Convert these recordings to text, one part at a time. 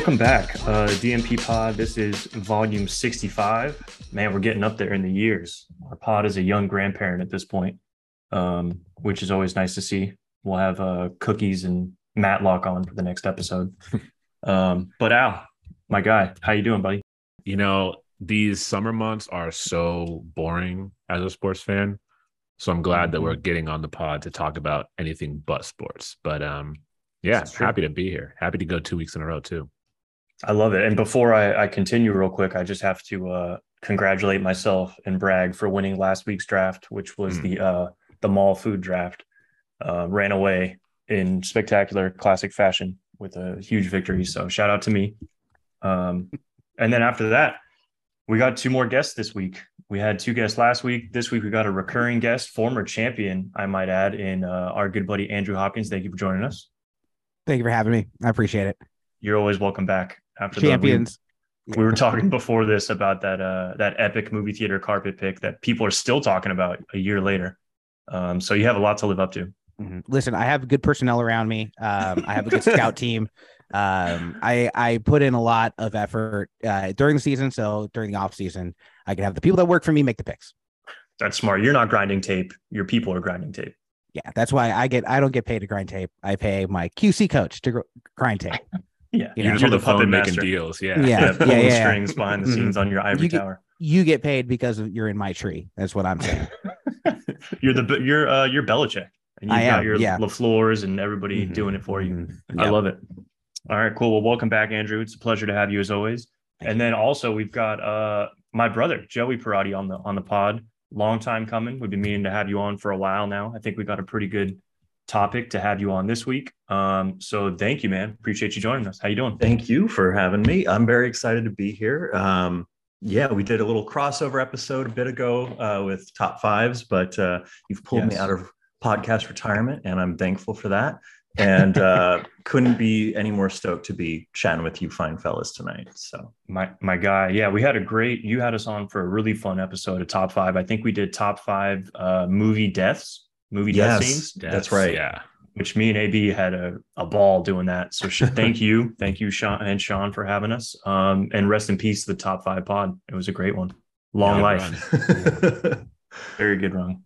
Welcome back. Uh, DNP Pod. This is volume 65. Man, we're getting up there in the years. Our pod is a young grandparent at this point, um, which is always nice to see. We'll have uh, cookies and Matlock on for the next episode. um, but Al, my guy, how you doing, buddy? You know, these summer months are so boring as a sports fan. So I'm glad that we're getting on the pod to talk about anything but sports. But um, yeah, happy to be here. Happy to go two weeks in a row too. I love it. And before I, I continue real quick, I just have to uh, congratulate myself and brag for winning last week's draft, which was Mm. the uh, the mall food draft. Uh, ran away in spectacular classic fashion with a huge victory. So shout out to me. Um, and then after that, we got two more guests this week. We had two guests last week. This week we got a recurring guest, former champion, I might add, in uh, our good buddy Andrew Hopkins. Thank you for joining us. Thank you for having me. I appreciate it. You're always welcome back. After the- we- Champions. we were talking before this about that uh that epic movie theater carpet pick that people are still talking about a year later um so you have a lot to live up to Mhm. Listen, I have good personnel around me. Um, I have a good scout team. Um, I I put in a lot of effort uh, during the season, so during the off season, I can have the people that work for me make the picks. that's smart you're not grinding tape your people are grinding tape Yeah, that's why I get I don't get paid to grind tape. I pay my QC coach to gr- grind tape. Yeah You You're know, just you're the phone puppet making master. deals. Yeah. Yeah. yeah, pulling yeah, yeah. strings behind the Mhm. scenes on your ivory You get- tower You get paid because of, you're in my tree. That's what I'm saying. you're the you're uh you're Belichick and you've I got am, your yeah. LaFleurs and everybody Mhm, doing it for you mhm. I Yep. love it. All right, cool. Well, welcome back, Andrew. It's a pleasure to have you as always. Thank and then also we've got uh my brother Joey Perotti on the on the pod. Long time coming. We've been meaning to have you on for a while now. I think we got a pretty good topic to have you on this week. Um, so thank you, man. Appreciate you joining us. How you doing? Thank you for having me. I'm very excited to be here. Um, yeah, we did a little crossover episode a bit ago uh, with top fives, but uh, you've pulled me out of podcast retirement, and I'm thankful for that. And uh, couldn't be any more stoked to be chatting with you fine fellas tonight. So My my guy. Yeah, we had a great you had us on for a really fun episode of top five. I think we did top five uh movie deaths, movie death scenes. That's right. Yeah. which me and AB had a, a ball doing that. So sh- thank you. Thank you, Sean and Sean for having us. Um, and rest in peace to the top five pod. It was a great one. Long Good life. Very good run.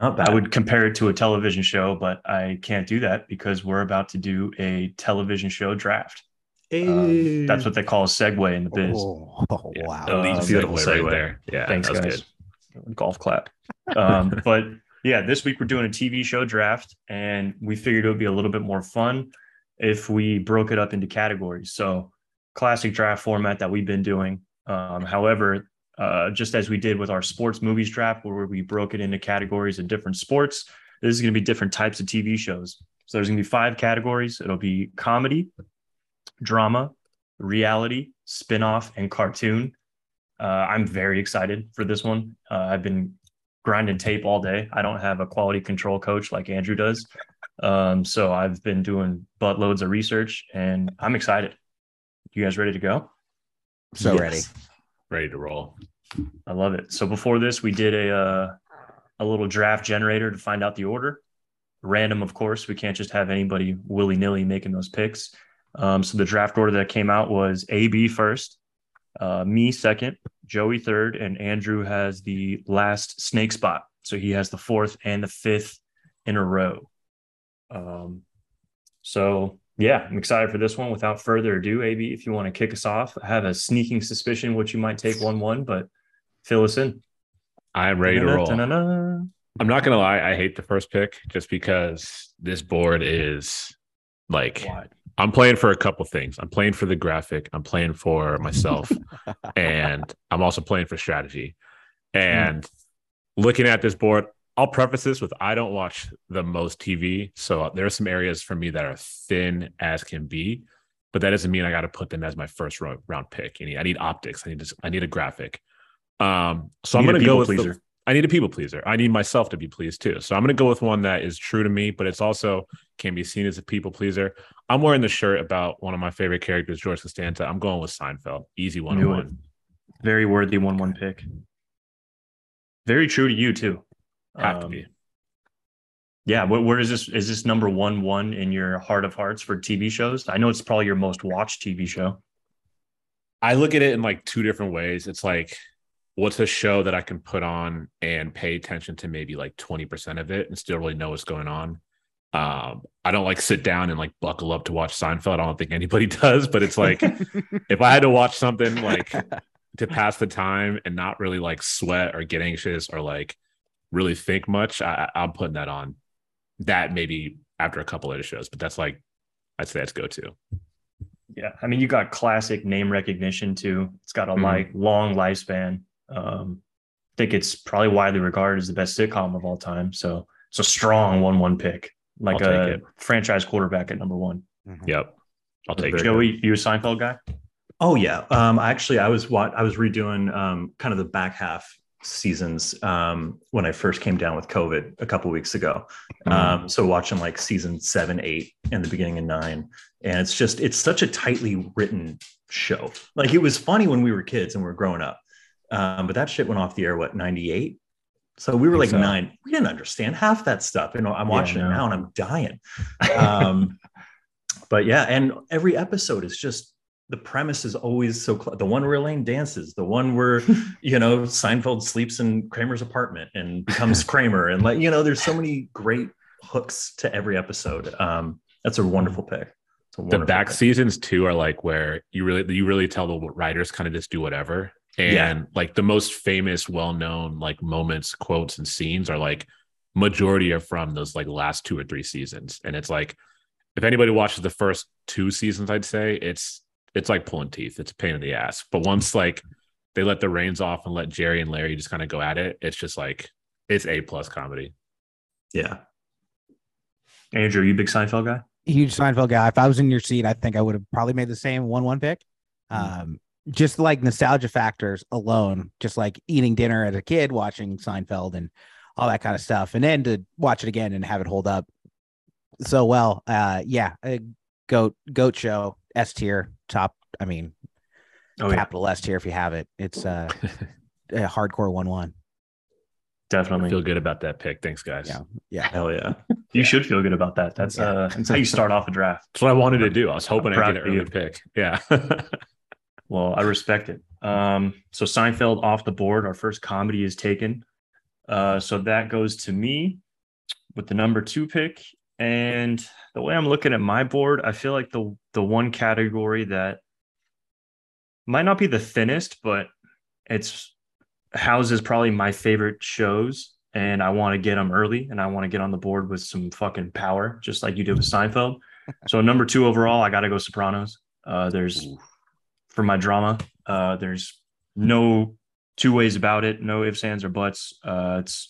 not bad. I would compare it to a television show, but I can't do that because we're about to do a television show draft. Um, that's what they call a segue in the biz. Oh, oh, Yeah. wow. Uh, Elite beautiful segue right segue. there. Yeah. Thanks, guys. good. Golf clap. Um, but yeah, this week we're doing a TV show draft, and we figured it would be a little bit more fun if we broke it up into categories. So, classic draft format that we've been doing. Um, however, uh, just as we did with our sports movies draft, where we broke it into categories of different sports, this is going to be different types of TV shows. So, there's going to be five categories. It'll be comedy, drama, reality, spin-off, and cartoon. Uh, I'm very excited for this one. Uh, I've been grinding tape all day. I don't have a quality control coach like Andrew does. Um, so I've been doing buttloads of research and I'm excited. You guys ready to go? so Yes. ready. Ready to roll. I love it. So before this, we did a uh, a little draft generator to find out the order. Random, of course. We can't just have anybody willy nilly making those picks. Um, so the draft order that came out was AB first, uh, me second, Joey third, and Andrew has the last snake spot. So he has the fourth and the fifth in a row. Um, so yeah, I'm excited for this one. Without further ado, AB, if you want to kick us off, I have a sneaking suspicion what you might take one one, but fill us in. I'm ready to roll. I'm not gonna lie, I hate the first pick just because this board is like Wide. I'm playing for a couple things. I'm playing for the graphic, I'm playing for myself, and I'm also playing for strategy. And looking at this board, I'll preface this with I don't watch the most TV. So there are some areas for me that are thin as can be, but that doesn't mean I got to put them as my first round pick. I need, I need optics. I need to, I need a graphic. Um, so You I'm going to go with the- pleaser. I need a people pleaser. I need myself to be pleased too. So I'm going to go with one that is true to me, but it's also can be seen as a people pleaser. I'm wearing the shirt about one of my favorite characters, George Costanza. I'm going with Seinfeld. Easy one on one. Very worthy one one pick. Very true to you too. Have to Um, be. yeah, where, where is this? Is this number one one in your heart of hearts for TV shows? I know it's probably your most watched TV show. I look at it in like two different ways. It's like, what's a show that I can put on and pay attention to maybe like 20% of it and still really know what's going on? Um, I don't like sit down and like buckle up to watch Seinfeld. I don't think anybody does, but it's like if I had to watch something like to pass the time and not really like sweat or get anxious or like really think much, I, I'm putting that on. That maybe after a couple of shows, but that's like I'd say that's go to. Yeah, I mean, you got classic name recognition too. It's got a Mhm. like long lifespan. Um, I think it's probably widely regarded as the best sitcom of all time. So it's a strong one-one pick, like a it. franchise quarterback at number one. Yep. I'll take Very it. good. Joey, you a Seinfeld guy? Oh yeah. Um, actually, I was what I was redoing um, kind of the back half seasons um, when I first came down with COVID a couple weeks ago. Um, so watching like season seven, eight, and the beginning of nine, and it's just it's such a tightly written show. Like it was funny when we were kids and we are growing up, um, but that shit went off the air what ninety eight. So we were like so. nine. We didn't understand half that stuff. You know, I'm Yeah, watching no. it now and I'm dying. Um, but yeah, and every episode is just the premise is always so cl- the one where Elaine dances, the one where you know Seinfeld sleeps in Kramer's apartment and becomes Kramer, and like you know, there's so many great hooks to every episode. Um, that's a wonderful pick. The back pick. seasons too are like where you really you really tell the writers kind of just do whatever and Yeah. like the most famous well-known like moments quotes and scenes are like majority are from those like last two or three seasons and it's like if anybody watches the first two seasons i'd say it's it's like pulling teeth it's a pain in the ass but once like they let the reins off and let jerry and larry just kind of go at it it's just like it's a plus comedy Yeah, Andrew, you a big Seinfeld guy? huge Seinfeld guy. If I was in your seat, I think I would have probably made the same one-one pick. Um, just like nostalgia factors alone, just like eating dinner as a kid, watching Seinfeld and all that kind of stuff, and then to watch it again and have it hold up so well. Uh, yeah, a goat goat show, S tier, top. I mean, Oh yeah, capital S tier if you have it. It's uh, a hardcore one-one. i definitely. feel good about that pick thanks guys Yeah. Yeah, hell yeah. You should feel good about that. That's Yeah. uh, that's how you start off a draft. that's what i wanted to do i was hoping I'm i'd get an of early pick yeah Well, I respect it. Um, so Seinfeld off the board. Our first comedy is taken. Uh, so that goes to me with the number two pick. And the way I'm looking at my board, I feel like the the one category that might not be the thinnest, but it's houses probably my favorite shows, and I want to get them early, and I want to get on the board with some fucking power, just like you did with Seinfeld. so number two overall, I got to go Sopranos. Uh, there's for my drama. Uh, there's no two ways about it, no ifs, ands, or buts. Uh, it's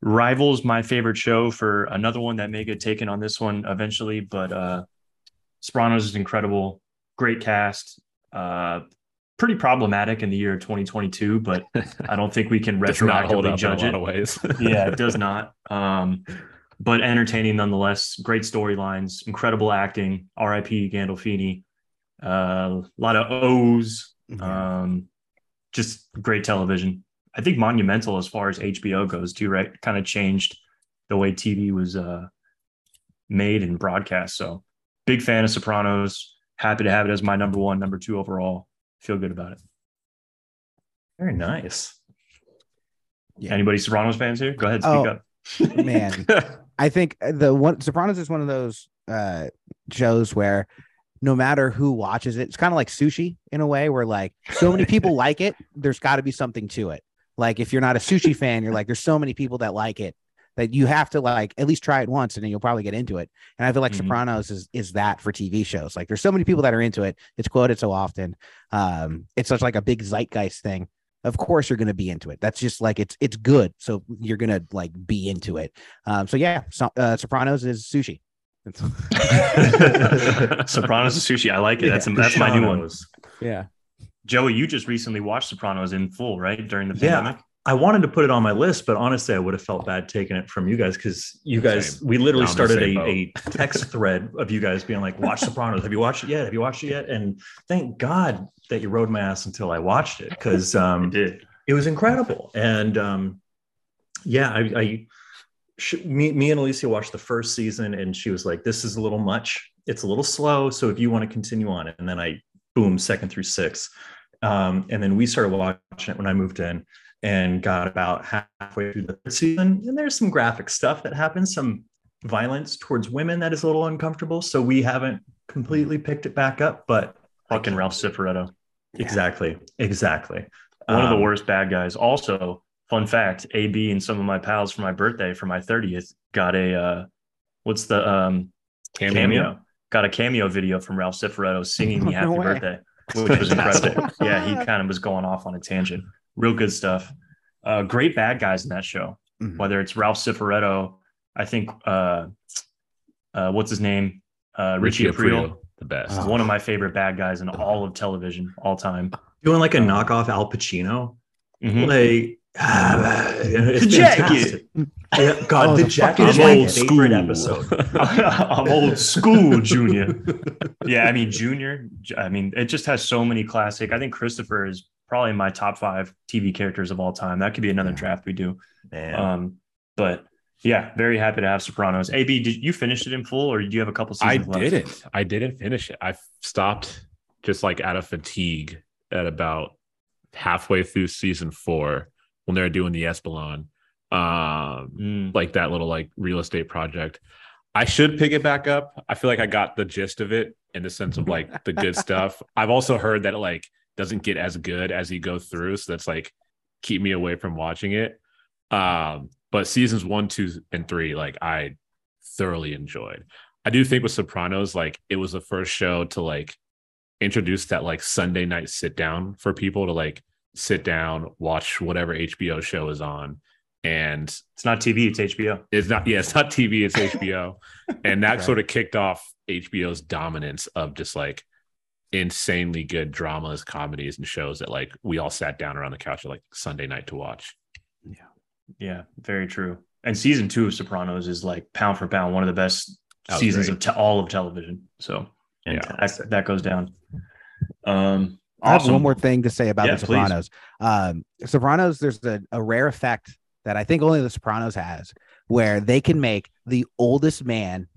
rivals my favorite show for another one that may get taken on this one eventually, but uh, Sopranos is incredible, great cast. Uh, pretty problematic in the year 2022, but I don't think we can does not hold retroactively up in a judge it ways yeah, it does not. Um, but entertaining nonetheless. Great storylines, incredible acting. R.I.P. Gandolfini. Uh, a lot of O's. Um, just great television. I think monumental as far as HBO goes too. Right, kind of changed the way TV was uh, made and broadcast. So, big fan of Sopranos. Happy to have it as my number one, number two overall. Feel good about it. Very nice. Yeah. Anybody Sopranos fans here? Go ahead, speak Oh. up. man. I think the one Sopranos is one of those uh shows where no matter who watches it, it's kind of like sushi in a way where like so many people like it, there's got to be something to it. Like if you're not a sushi fan, you're like there's so many people that like it that you have to like at least try it once and then you'll probably get into it. And I feel like Mhm. Sopranos is is that for TV shows. Like there's so many people that are into it. It's quoted so often. Um it's such like a big zeitgeist thing. Of course you're going to be into it. That's just like it's it's good. So you're going to like be into it. Um so yeah, so, uh, Sopranos is sushi. It's- Sopranos and sushi. I like it. That's that's my new one. Yeah. Joey, you just recently watched Sopranos in full, right? During the pandemic. Yeah. pandemic. I wanted to put it on my list, but honestly, I would have felt bad taking it from you guys because you guys, Same. we literally I'm in the started a, a text thread of you guys being like, watch Sopranos. Have you watched it yet? Have you watched it yet? And thank God that you rode my ass until I watched it because um, did. it was incredible. And um, yeah, I, I she, me, me and Alicia watched the first season and she was like, this is a little much. It's a little slow. So if you want to continue on it, and then I boom, second through six. Um, and then we started watching it when I moved in and got about halfway through the season. And there's some graphic stuff that happens, some violence towards women that is a little uncomfortable. So we haven't completely picked it back up, but Fucking Ralph Cifaretto. exactly, exactly. One of the Um, worst bad guys. Also, fun fact: AB and some of my pals for my birthday for my thirtieth got a uh, what's the um Cameo. cameo? Got a cameo video from Ralph Cifaretto singing me happy way. birthday, which was incredible. yeah, he kind of was going off on a tangent. Real good stuff. Uh, great bad guys in that show. Mhm. Whether it's Ralph Cifaretto, I think uh, uh, what's his name? Uh, Richie, Aprile. the best. Oh. One of my favorite bad guys in all of television, all time. doing like a knockoff Al Pacino. Mhm. Like it's The jacket. fantastic. God, Oh, the the jacket is my old favorite school. episode. I'm old school, Junior. Yeah, I mean, Junior. I mean, it just has so many classic. I think Christopher is probably my top five TV characters of all time. That could be another Yeah. draft we do. Man, Um, but yeah, very happy to have Sopranos. AB, did you finish it in full, or do you have a couple I seasons left? I didn't. I didn't finish it. I stopped just like out of fatigue at about halfway through season four when they're doing the Esplanade, um, Mm, like that little like real estate project. I should pick it back up. I feel like I got the gist of it in the sense of like the good stuff. I've also heard that it like doesn't get as good as you go through, so that's like keep me away from watching it. Um, but seasons one, two, and three, like I thoroughly enjoyed. I do think with Sopranos, like it was the first show to like introduce that like Sunday night sit down for people to like sit down, watch whatever HBO show is on. And it's not TV, it's HBO. it's not, yeah, it's not TV, it's HBO. and that Right. sort of kicked off HBO's dominance of just like insanely good dramas, comedies, and shows that like we all sat down around the couch at like Sunday night to watch. Yeah, Yeah. very true. And season two of Sopranos is like pound for pound one of the best seasons great. of te- all of television. So Yeah. that, that goes down. Um, I have one more thing to say about Yeah, the. Sopranos. Um, Sopranos, there's a, a rare effect that I think only the Sopranos has, where they can make the oldest man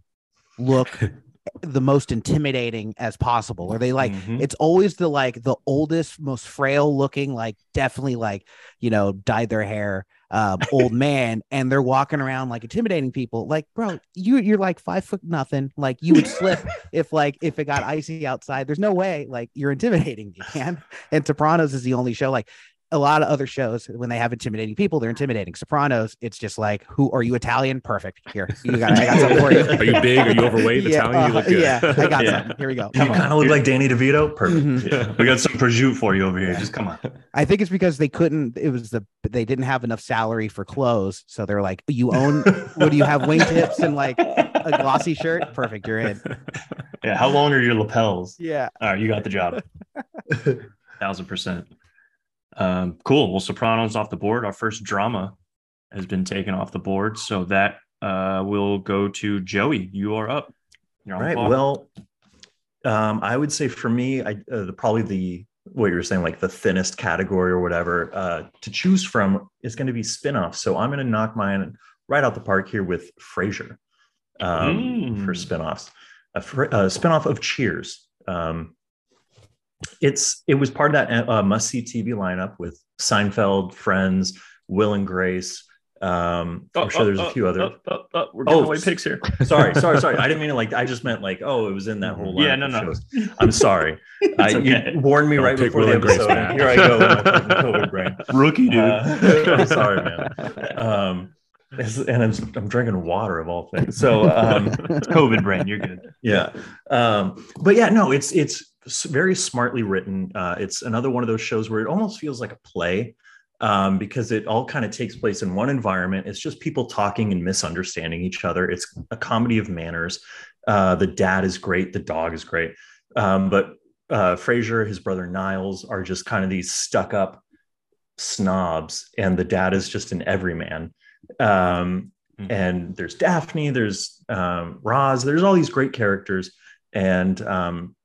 look the most intimidating as possible. Or they like Mhm. it's always the like the oldest, most frail looking, like definitely like you know dyed their hair, um, old man, and they're walking around like intimidating people. Like, bro, you you're like five foot nothing. Like you would slip if like if it got icy outside. There's no way like you're intimidating me, man. And Sopranos is the only show like. A lot of other shows, when they have intimidating people, they're intimidating. Sopranos, it's just like, who are you Italian? Perfect. Here, you got. I got something for you. Are you big? Are you overweight? yeah, Italian? You look uh, good. yeah, I got Yeah. something. Here we go. you Come on. kind of look like Danny DeVito. Perfect. Mhm. Yeah, we got some prosciutto for you over here. Yeah. Just come on. I think it's because they couldn't. It was the they didn't have enough salary for clothes, so they're like, "You own? what do you have? Wingtips and like a glossy shirt? Perfect, you're in." Yeah. How long are your lapels? Yeah, All right, you got the job. Thousand percent. Um, cool. Well, Sopranos off the board. Our first drama has been taken off the board, so that uh, will go to Joey. You are up. You're on Right. Well, um, I would say for me, I uh, the, probably the what you were saying, like the thinnest category or whatever uh, to choose from is going to be spin-offs. So I'm going to knock mine right out the park here with Frasier um, Mm. for spin-offs. A, fr- a spin-off of Cheers. Um, it's it was part of that uh, must-see TV lineup with Seinfeld, Friends, Will and Grace. Um, I'm sure there's a few other. Oh, oh, oh, we're giving Oh, away picks here. sorry, sorry, sorry. I didn't mean it like I just meant like oh, it was in that whole Yeah, no, no. shows. I'm sorry. I, okay. You warned me Don't right before Will the and Grace episode. Here I go with my fucking COVID brain. Rookie dude. Uh, I'm sorry, man. Um, this- and I'm, I'm drinking water of all things. So um, It's COVID brain. You're good. yeah um but yeah no it's it's very smartly written uh it's another one of those shows where it almost feels like a play um because it all kind of takes place in one environment it's just people talking and misunderstanding each other it's a comedy of manners uh the dad is great the dog is great um but uh Frasier his brother Niles are just kind of these stuck up snobs and the dad is just an everyman um Mhm. and there's Daphne, there's um, Roz, there's all these great characters. And um,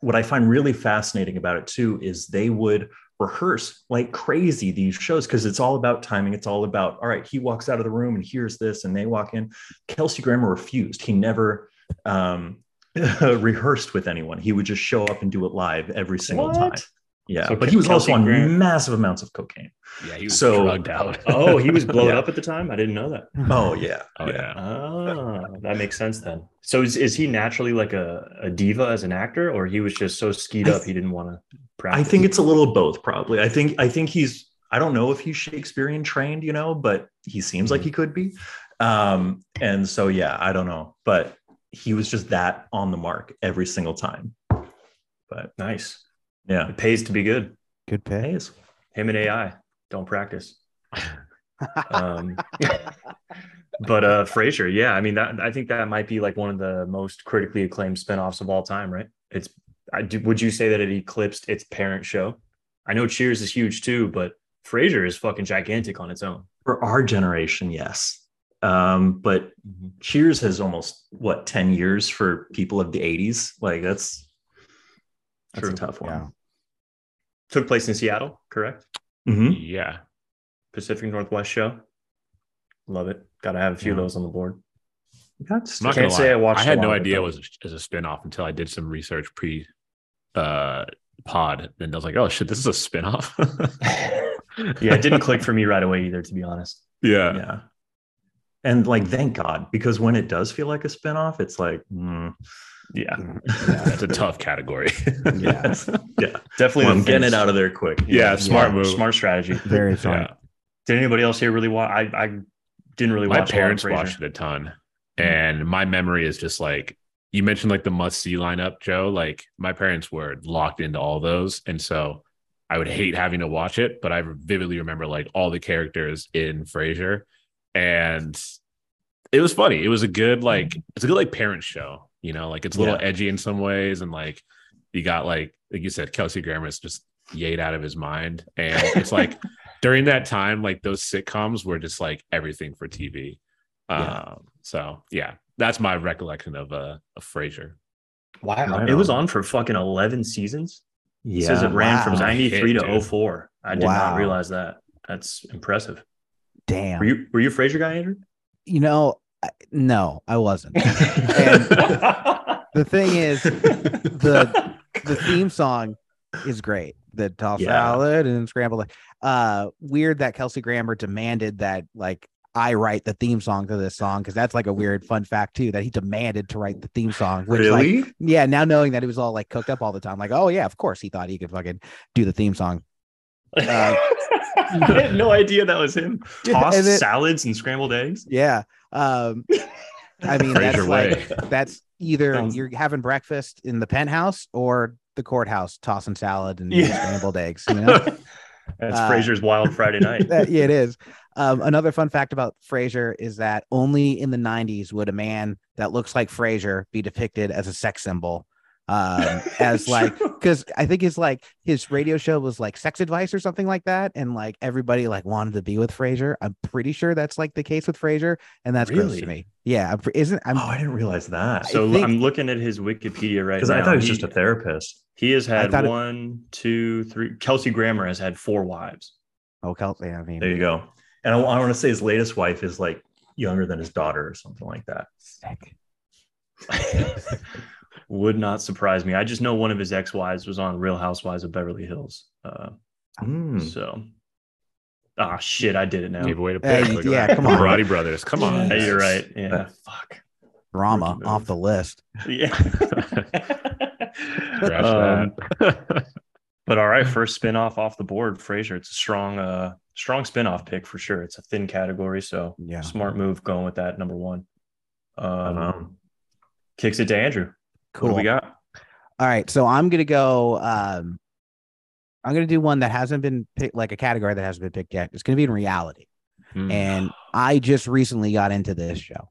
what I find really fascinating about it too is they would rehearse like crazy these shows because it's all about timing. It's all about, all right, he walks out of the room and hears this, and they walk in. Kelsey Grammer refused. He never um, rehearsed with anyone. He would just show up and do it live every single What? time. Yeah, So but he was Kelsey also on Grammer- massive amounts of cocaine. Yeah, he was So- drugged out. Oh, he was blown Yeah. up at the time. I didn't know that. Oh yeah, Oh yeah. Ah, that makes sense then. So is, is he naturally like a, a diva as an actor, or he was just so skied I up he didn't want to practice? I think it's a little both, probably. I think I think he's. I don't know if he's Shakespearean trained, you know, but he seems like he could be. Um, and so yeah, I don't know, but he was just that on the mark every single time. But nice. Yeah, It pays to be good. Good pick. Hayes. Him and AI don't practice. Um, but uh, Frasier, yeah, I mean that I think that might be like one of the most critically acclaimed spinoffs of all time, right? It's. I do, would you say that it eclipsed its parent show? I know Cheers is huge too, but Frasier is fucking gigantic on its own. For our generation, yes. Um, but Cheers has almost what 10 years for people of the 80s. Like that's that's True. a tough one. Yeah. Took place in Seattle, correct? Mhm. Yeah. Pacific Northwest show. Love it. Got to have a few of those on the board. That's I'm not Can't gonna say lie. I watched I had no idea it was a, as a spin-off until I did some research pre uh pod. And I was like, oh shit, this is a spin-off. Yeah, it didn't click for me right away either, to be honest. yeah. yeah. And like, thank God, because when it does feel like a spinoff, it's like, mm, Yeah, That's a tough category. yeah, yeah. definitely. Well, I'm getting it out of there quick. Yeah, smart smart, move. smart strategy. Very fun. yeah. Did anybody else here really watch? I I didn't really My watch. parents a lot of Frasier. watched it a ton. Mm-hmm. And my memory is just like you mentioned like the must see lineup, Joe. Like my parents were locked into all those. And so I would hate having to watch it, but I vividly remember like all the characters in Frasier. And it was funny. It was a good, like, it's a good like parent show, you know, like it's a little Yeah. edgy in some ways. And like you got like like you said, Kelsey Grammer is just yayed out of his mind. And it's like during that time, like those sitcoms were just like everything for TV. Yeah. Um, so yeah, that's my recollection of uh of Frasier. Wow, it was on. on for fucking eleven seasons. It Yeah. says it ran from ninety three Hit, to dude. 04. I did Wow. not realize that. That's impressive. Damn. Were you were you a Frasier guy, Andrew? you know, I- no, I wasn't. the thing is, the the theme song is great. The toss Yeah. salad and scrambled. Uh, weird that Kelsey Grammer demanded that like I write the theme song to this song because that's like a weird fun fact too that he demanded to write the theme song. Which like really? yeah, now knowing that it was all like cooked up all the time, like oh yeah, of course he thought he could fucking do the theme song. Uh, I had no idea that was him. Tossed And it- salads and scrambled eggs. Yeah. Um, I mean that's Frasier like that's either Sounds- you're having breakfast in the penthouse or the courthouse tossing salad and Yeah. scrambled eggs. You know. That's Uh, Frasier's Wild Friday Night. that, yeah, it is. Um, another fun fact about Frasier is that only in the 90s would a man that looks like Frasier be depicted as a sex symbol. Um, as like, because I think his like his radio show was like sex advice or something like that, and like everybody like wanted to be with Frasier. I'm pretty sure that's like the case with Frasier, and that's gross Really? to me. Yeah, I'm, isn't I'm Oh, I didn't realize that. So I think- I'm looking at his Wikipedia right Because. I thought he was just a therapist. He has had thought it- one, two, three. Kelsey Grammer has had four wives. oh Kelsey. I mean, There you go. And I, want to say his latest wife is like younger than his daughter or something like that. sick. Would not surprise me. I just know one of his ex-wives was on Real Housewives of Beverly Hills. Uh, Mm. So, ah, shit, I did it now. Gave away to Hey, pick. Look yeah, that. come on. Karate Brothers. Come on. Hey, you're right. Yeah, Uh, fuck. drama off the list. Yeah. Um. But all right, first spinoff off the board, Frasier. It's a strong, uh, strong spinoff pick for sure. It's a thin category, so Yeah. smart move going with that number one. Um, Um, kicks it to Andrew. Cool. we got? All right, so I'm gonna go. Um, I'm gonna do one that hasn't been picked, like a category that hasn't been picked yet. It's gonna be in reality, Hmm. and I just recently got into this show,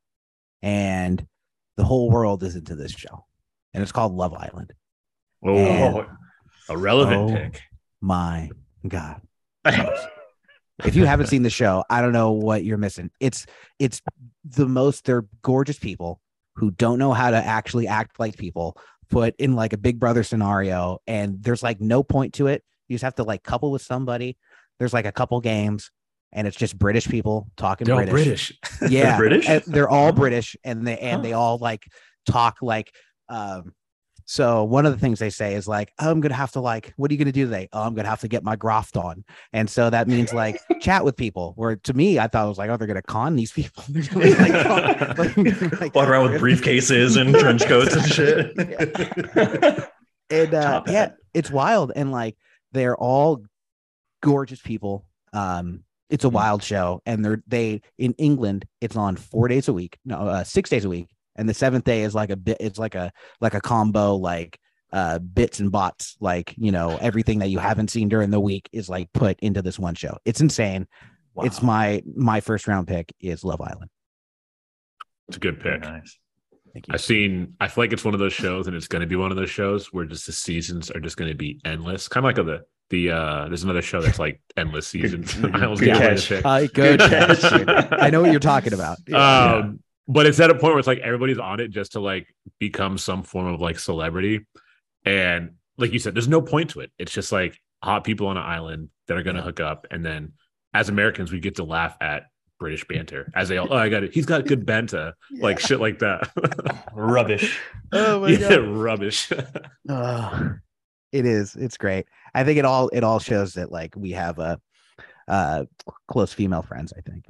and the whole world is into this show, and it's called Love Island. oh, and- a relevant Oh. pick. My God, if you haven't seen the show, I don't know what you're missing. It's it's the most. They're gorgeous people who don't know how to actually act like people, put in like a Big Brother scenario, and there's like no point to it. You just have to like couple with somebody. There's like a couple games, and it's just British people talking They're British. British. Yeah, British? and they're all British, and they and they all like talk like. um So one of the things they say is like, oh, "I'm gonna have to like, what are you gonna do today? Oh, I'm gonna have to get my graft on." And so that means like chat with people. Where to me, I thought it was like, "Oh, they're gonna con these people." They're gonna, like, like- Walk around with briefcases and trench coats and shit. and uh, yeah, it's wild, and like they're all gorgeous people. Um, it's a Mhm. wild show, and they're they in England. It's on four days a week, no, uh, six days a week, and the seventh day is like a bit. It's like a like a combo, like uh bits and bots like you know everything that you haven't seen during the week is like put into this one show it's insane it's my my first round pick is love island It's a good Very pick. nice. thank you I've seen. I feel like it's one of those shows, and it's going to be one of those shows where just the seasons are just going to be endless. Kind of like the the. uh There's another show that's like endless seasons. I almost good gave away the catch. uh, good catch. i know what you're talking about Um, but it's at a point where it's like everybody's on it just to like become some form of like celebrity, and like you said, there's no point to it. It's just like hot people on an island that are going to hook up, and then as Americans, we get to laugh at British banter as they all. Oh, I got it. He's got good banter, like shit like that. Rubbish. oh my god. rubbish. Uh, it is. It's great. I think it all it all shows that like we have a uh close female friends. I think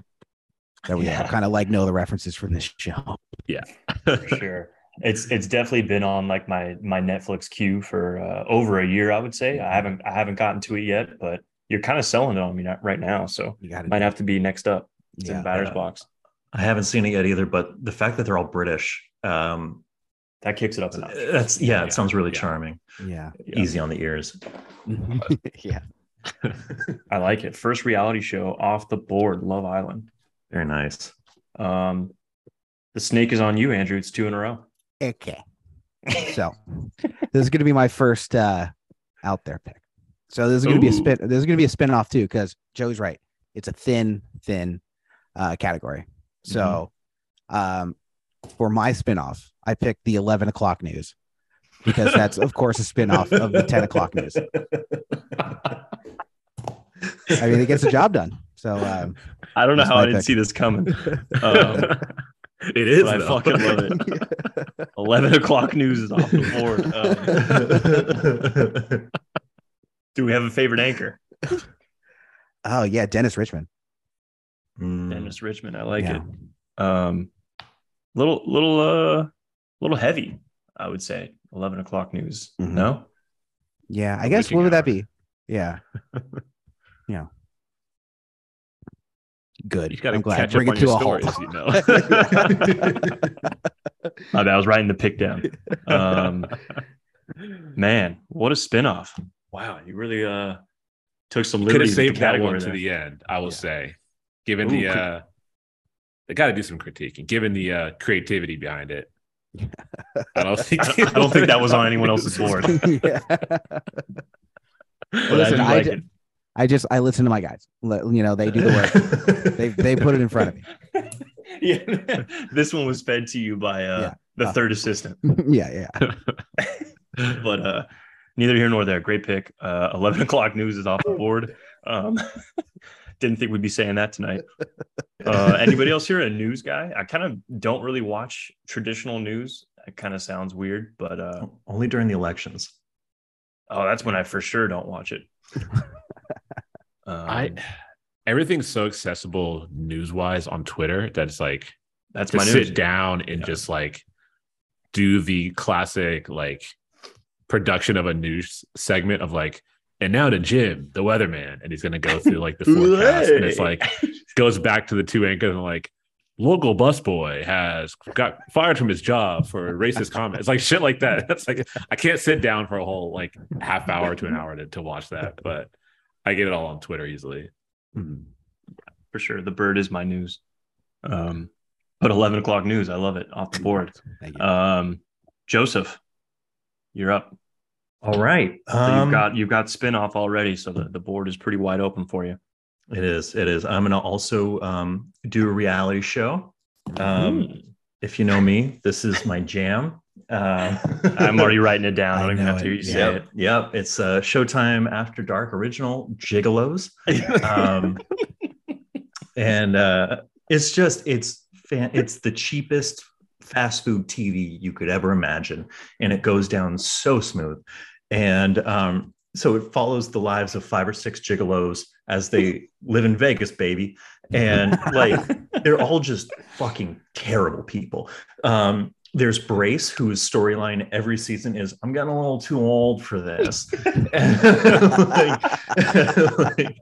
that we Yeah. kind of like know the references from this show. Yeah, for sure. It's it's definitely been on like my my Netflix queue for uh, over a year. I would say I haven't I haven't gotten to it yet, but you're kind of selling it on me not- right now, so You got might have to be next up. It's Yeah. in batter's Yeah. box. I haven't seen it yet either, but the fact that they're all British, um, That kicks it up a that's yeah, Yeah. it sounds really Yeah. charming, Yeah. Yeah. easy on the ears. yeah. I like it. First reality show off the board, Love Island. Very nice. Um, the snake is on you, Andrew. It's two in a row. Okay. So this is gonna be my first uh out there pick. So this is gonna be a spin. This is gonna be a spin off too, because Joe's right. It's a thin, thin uh category. So um for my spin-off, I picked the 11 o'clock news because that's of course a spin-off of the 10 o'clock news. I mean, it gets the job done. So um I don't know That's how I didn't pick. see this coming. Um, it is. I fucking love it. 11 o'clock news is off the board. Um, do we have a favorite anchor? oh yeah, Dennis Richmond. Mm. Dennis Richmond. I like Yeah. it. Um, little, little, uh, little heavy, I would say. 11 o'clock news. Mhm. No? Yeah, I guess waking what would that be? Yeah. yeah. Good. You got to I'm glad. catch Bring up it on to your a halt. you know. Oh, that was writing the pick down. Um, man, what a spinoff. Wow. You really, uh, took some Could have saved that category one to the end. I will Yeah. say, given Ooh, the could- uh, they got to do some critiquing. Given the uh, creativity behind it, I don't think I don't- I don't think that was on anyone else's board. yeah. But I Listen, do I like ju- it. I just I listen to my guys. You know, they do the work. they they put it in front of me. yeah. this one was fed to you by uh, Yeah. the Uh, third assistant. yeah, yeah. but uh neither here nor there. Great pick. Uh 11 o'clock news is off the board. Um didn't think we'd be saying that tonight. Uh anybody else here a news guy? I kind of don't really watch traditional news. It kind of sounds weird, but uh Only during the elections. oh that's when I for sure don't watch it. Um, I everything's so accessible news wise on Twitter that it's like that's my sit news. down and Yeah. just like do the classic like production of a news segment of like and now to Jim, the weatherman, and he's gonna go through like the forecast, and it's like goes back to the two anchors and like local busboy has got fired from his job for racist comments. It's like shit like that. That's like I can't sit down for a whole like half hour to an hour to, to watch that, but I get it all on Twitter easily. for sure. The bird is my news. Um but 11 o'clock news. I love it off the board. Thank you. Um Joseph, you're up. All right. So Um, you've got you've got spinoff already, so the, the board is pretty wide open for you. It is. It is. I'm going to also um, do a reality show. Um, Hmm. If you know me, this is my jam. Uh, I'm already writing it down. I don't even have to hear it. you say Yep, yep. It's uh, Showtime After Dark original Gigolos, um, and uh, it's just it's fan- it's the cheapest fast food TV you could ever imagine, and it goes down so smooth, and um, so it follows the lives of five or six gigolos as they live in Vegas, baby, and like they're all just fucking terrible people. Um, there's Brace, whose storyline every season is I'm getting a little too old for this. Like- like-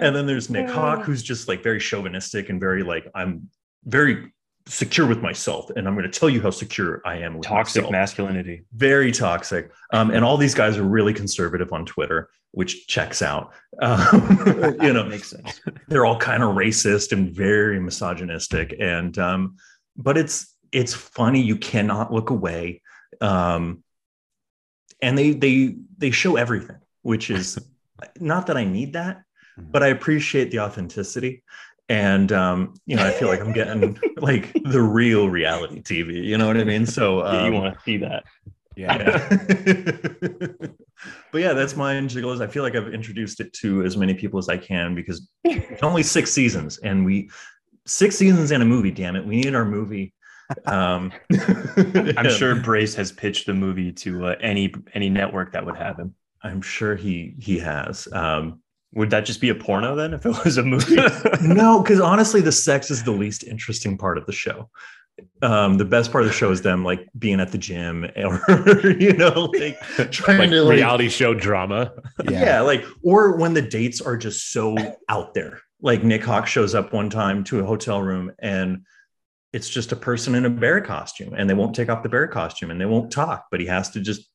and then there's Nick Hawk, who's just like very chauvinistic and very like, I'm very secure with myself, and I'm going to tell you how secure I am with Toxic myself. masculinity. Very toxic. Um, and all these guys are really conservative on Twitter, which checks out. Um, you know, makes sense. they're all kind of racist and very misogynistic and um but it's it's funny you cannot look away um and they they they show everything which is not that i need that but i appreciate the authenticity and um you know i feel like i'm getting like the real reality tv you know what i mean so Yeah, um, you want to see that. Yeah. but yeah, that's mine, Gigolos. I feel like I've introduced it to as many people as I can because it's only six seasons and we six seasons and a movie, damn it. We need our movie. Um I'm sure Brace has pitched the movie to uh, any any network that would have him. I'm sure he he has. Um Would that just be a porno then if it was a movie? no, because honestly, the sex is the least interesting part of the show. Um, the best part of the show is them like being at the gym or you know, like trying like to like, reality show drama. yeah. like or when the dates are just so out there like nick hawk shows up one time to a hotel room and it's just a person in a bear costume and they won't take off the bear costume and they won't talk but he has to just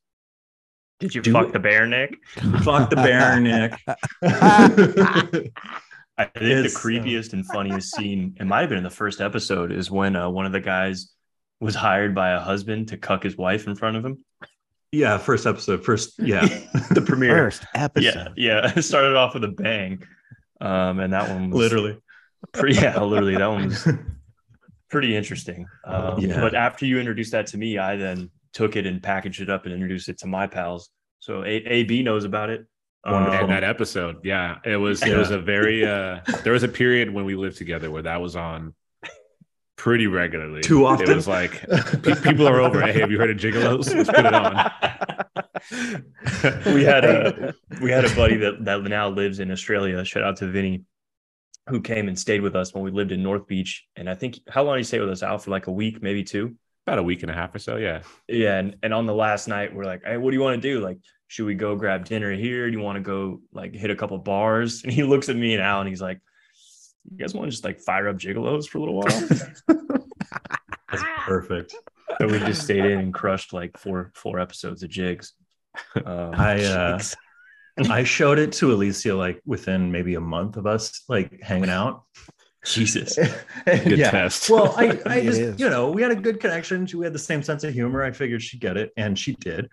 Did you fuck it. the bear, Nick? fuck the bear nick I think It's, the uh, creepiest and funniest scene, it might have been in the first episode, is when uh, one of the guys was hired by a husband to cuck his wife in front of him. yeah first episode first yeah the premiere. First episode. Yeah, yeah. It started off with a bang. Um, and that one was literally pretty yeah, literally that one was pretty interesting. Um, Yeah. But after you introduced that to me, I then took it and packaged it up and introduced it to my pals. So A- AB knows about it. Wonderful. And that episode, yeah, it was it was a very uh there was a period when we lived together where that was on pretty regularly. Too often? It was like pe- people are over. Hey, have you heard of Gigolos? Let's put it on. we had a we had a buddy that that now lives in Australia. Shout out to Vinny, who came and stayed with us when we lived in North Beach. And I think how long did you stay with us? Out for like a week, maybe two. About a week and a half or so, yeah. Yeah, and, and on the last night, we're like, hey, what do you want to do? Like, should we go grab dinner here? Do you want to go like hit a couple bars? And he looks at me and Al and he's like, You guys want to just like fire up gigolos for a little while? that's perfect so we just stayed in and crushed like four four episodes of jigs. Um, i uh i showed it to alicia like within maybe a month of us like hanging out Jesus. Good yeah. test. Well, I, I just, is. you know, we had a good connection. We had the same sense of humor. I figured she'd get it, and she did.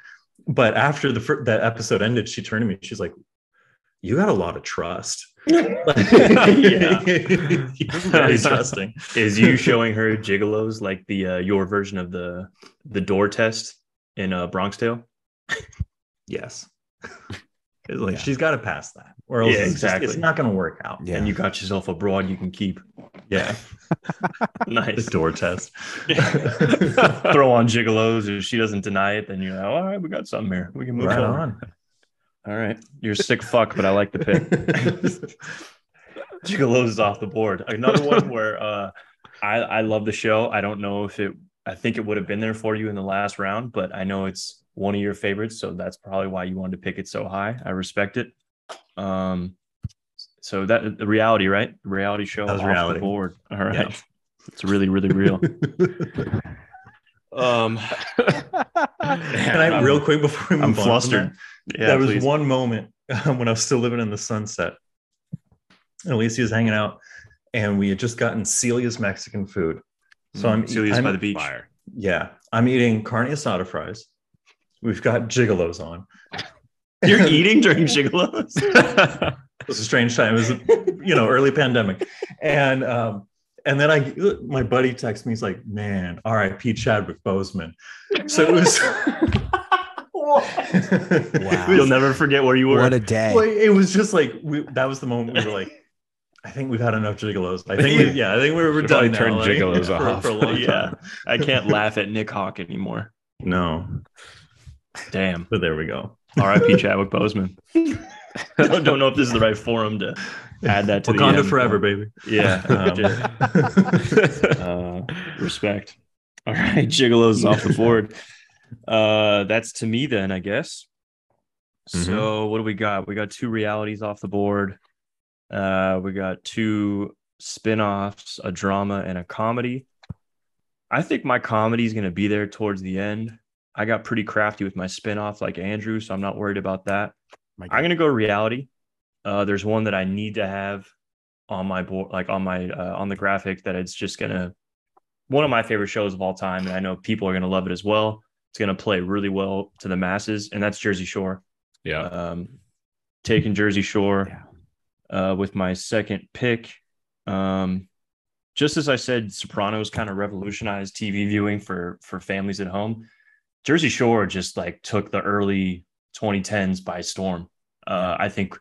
But after the fir- that episode ended, she turned to me. She's like, "You got a lot of trust." Yeah. You're very trusting. Is you showing her gigolos like the uh, your version of the the door test in uh, Bronx Tale? Yes. Like Yeah. she's got to pass that, or else Yeah, it's, just- exactly. it's not going to work out. Yeah. And you got yourself a broad you can keep. Yeah, the Nice. door test. Throw on gigolos. If she doesn't deny it, then you're like, all right, we got something here. We can move right on. All right. You're a sick fuck, but I like the pick. Gigolos is off the board. Another one where uh, I, I love the show. I don't know if it, I think it would have been there for you in the last round, but I know it's one of your favorites. So that's probably why you wanted to pick it so high. I respect it. Um, so that the reality, right? The reality show That was off reality. the board. All right. Yeah. It's really, really real. Um, Can I real quick before we move I'm on flustered. that? Yeah, there was please. one moment um, when I was still living in the sunset. And Alicia was hanging out, and we had just gotten Celia's Mexican food. So I'm, Celia's I'm by the beach. Fire. yeah, I'm eating carne asada fries. We've got gigolos on. You're eating during gigolos? It was a strange time. It was, you know, early pandemic, and um, And then I, my buddy texts me. He's like, "Man, R.I.P. Chadwick Boseman." So it was. Wow. You'll never forget where you were. What a day. Well, it was just like we, that was the moment we were like, I think we've had enough gigolos. I think we, yeah, I think we're, we're Should done probably now. turn like, gigolos for, off. for a long Yeah. I can't laugh at Nick Hawk anymore. No, Damn. but there we go. R.I.P. Chadwick Boseman. don't, don't know if this is the right forum to add that to the Wakanda forever, baby. Yeah. Um, uh, respect. All right, Gigolos off the board. Uh, that's to me then, I guess. So what do we got? We got two realities off the board. Uh, we got two spin-offs, a drama and a comedy. I think my comedy is going to be there towards the end. I got pretty crafty with my spin-off like Andrew, so I'm not worried about that. I'm gonna go reality. Uh, there's one that I need to have on my board, like on my uh, on the graphic. That it's just gonna one of my favorite shows of all time, and I know people are gonna love it as well. It's gonna play really well to the masses, and that's Jersey Shore. Yeah. Um, taking Jersey Shore uh, with my second pick. Um, just as I said, Sopranos kind of revolutionized TV viewing for for families at home. Jersey Shore just like took the early 2010s by storm. Uh, I think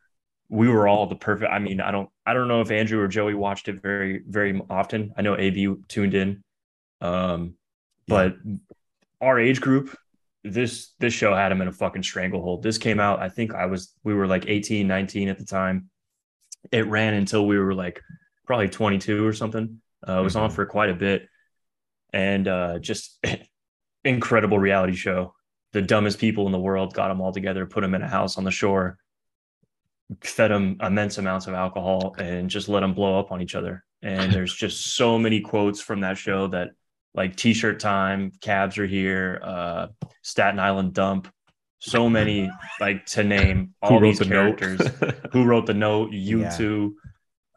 we were all the perfect. I mean, I don't, I don't know if Andrew or Joey watched it very, very often. I know AB tuned in, um, but our age group, this this show had him in a fucking stranglehold. This came out, I think I was, we were like 18, 19 at the time. It ran until we were like probably 22 or something. Uh, it was on Mhm. for quite a bit, and uh, just incredible reality show. The dumbest people in the world got them all together, put them in a house on the shore, fed them immense amounts of alcohol, and just let them blow up on each other. And there's just so many quotes from that show that, like T-shirt time, cabs are here, uh, Staten Island dump, so many like to name all these the characters. Who wrote the note? You Yeah. two.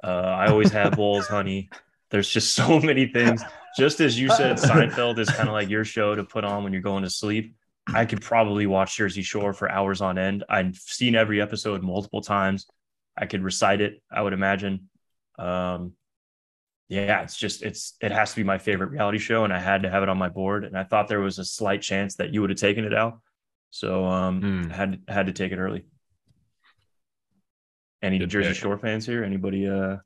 Uh, I always have bowls, honey. There's just so many things. Just as you said, Seinfeld is kind of like your show to put on when you're going to sleep. I could probably watch Jersey Shore for hours on end. I've seen every episode multiple times. I could recite it, I would imagine. Um, yeah, it's just it's it has to be my favorite reality show, and I had to have it on my board. And I thought there was a slight chance that you would have taken it out, so um, Mm. I had had to take it early. Any Good Jersey pick. Shore fans here? Anybody? Uh,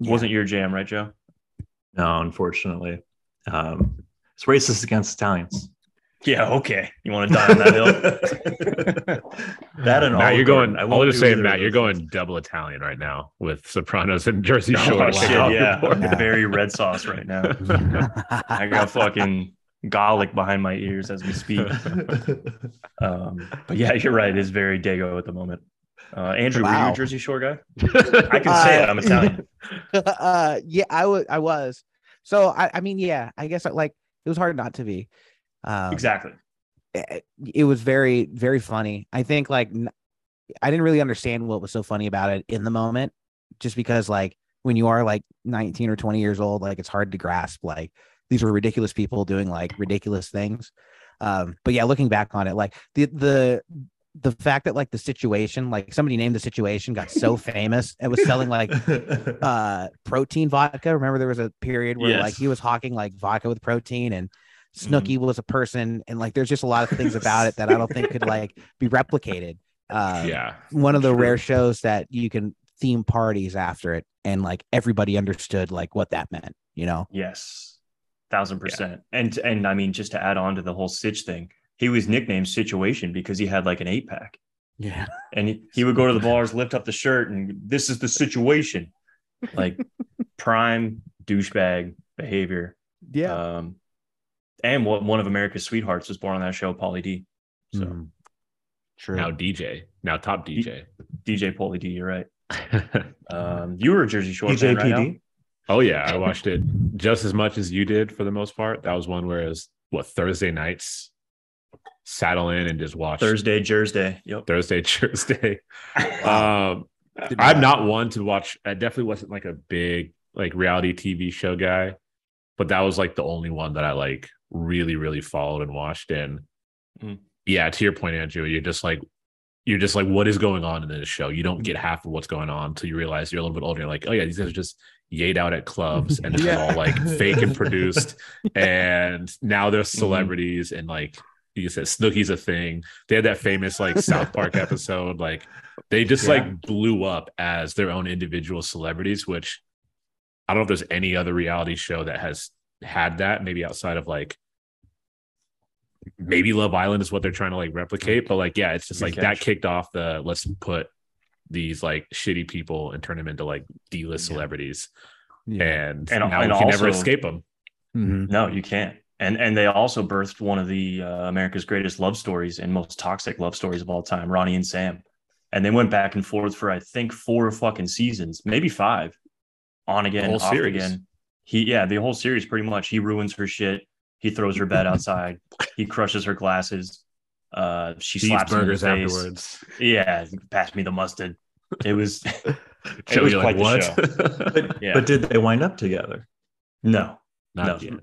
Yeah. wasn't your jam, right, Joe? No, unfortunately, um, it's racist against Italians. Yeah. Okay. You want to die on that hill? that and Matt, Olive you're going. I I'll just do say, Matt, you're those going double Italian right now with Sopranos and Jersey Oh, Shore. shit, wow. yeah. Yeah. Very red sauce right now. I got fucking garlic behind my ears as we speak. Um, but yeah, you're right. It's very Dago at the moment. Uh, Andrew, were you a Jersey Shore guy? I can say it. I'm Italian. uh, yeah, I was. I was. So I, I mean, yeah, I guess like it was hard not to be. Um, Exactly. it, it was very very funny i think like i didn't really understand what was so funny about it in the moment just because like when you are like 19 or 20 years old like it's hard to grasp like these were ridiculous people doing like ridiculous things um but yeah looking back on it like the the the fact that like the situation like somebody named the situation got so famous it was selling like uh protein vodka. Remember there was a period where Yes. like he was hawking like vodka with protein and Snooki was a person and like there's just a lot of things about it that I don't think could like be replicated. Uh yeah. one of the True. rare shows that you can theme parties after it and like everybody understood like what that meant, you know? Yes, thousand percent. And and I mean, just to add on to the whole Sitch thing, he was nicknamed Situation because he had like an eight pack, Yeah. and he, he would go to the bars, lift up the shirt, and this is the situation, like prime douchebag behavior. Yeah. Um, and what one of America's sweethearts was born on that show, Pauly D. So Mm, true. Now DJ. Now top DJ. DJ Pauly D, you're right. Um, you were a Jersey Shore fan, right? Al? Oh yeah, I watched it just as much as you did for the most part. That was one where it was what Thursday nights, saddle in and just watch Thursday, Jersey. Yep. Thursday, Tuesday. Um, I'm not one to watch. I definitely wasn't like a big like reality TV show guy, but that was like the only one that I like really, really followed and watched. And Mm. yeah, to your point, Andrew, you're just like you're just like, what is going on in this show? You don't get half of what's going on until you realize you're a little bit older. You're like, oh yeah, these guys are just yayed out at clubs and it's Yeah. all like fake and produced. And now they're Mm-hmm. celebrities and like you said, Snooki's a thing. They had that famous like South Park episode. Like they just Yeah. like blew up as their own individual celebrities, which I don't know if there's any other reality show that has had that, maybe outside of like maybe Love Island is what they're trying to like replicate. But like, yeah, it's just Good like that catch. kicked off the let's put these like shitty people and turn them into like D-list Yeah. celebrities. Yeah. And, And- now and we can never escape them. Mhm. No, you can't. And and they also birthed one of the uh, America's greatest love stories and most toxic love stories of all time, Ronnie and Sam. And they went back and forth for I think four fucking seasons, maybe five, on again, whole off series. again. He yeah, the whole series pretty much. He ruins her shit. He throws her bed outside. he crushes her glasses. Uh, she Eats slaps him in the burgers face. afterwards. Yeah, pass me the mustard. It was it was like quite what? the But, Yeah. but did they wind up together? no, Not no. yet.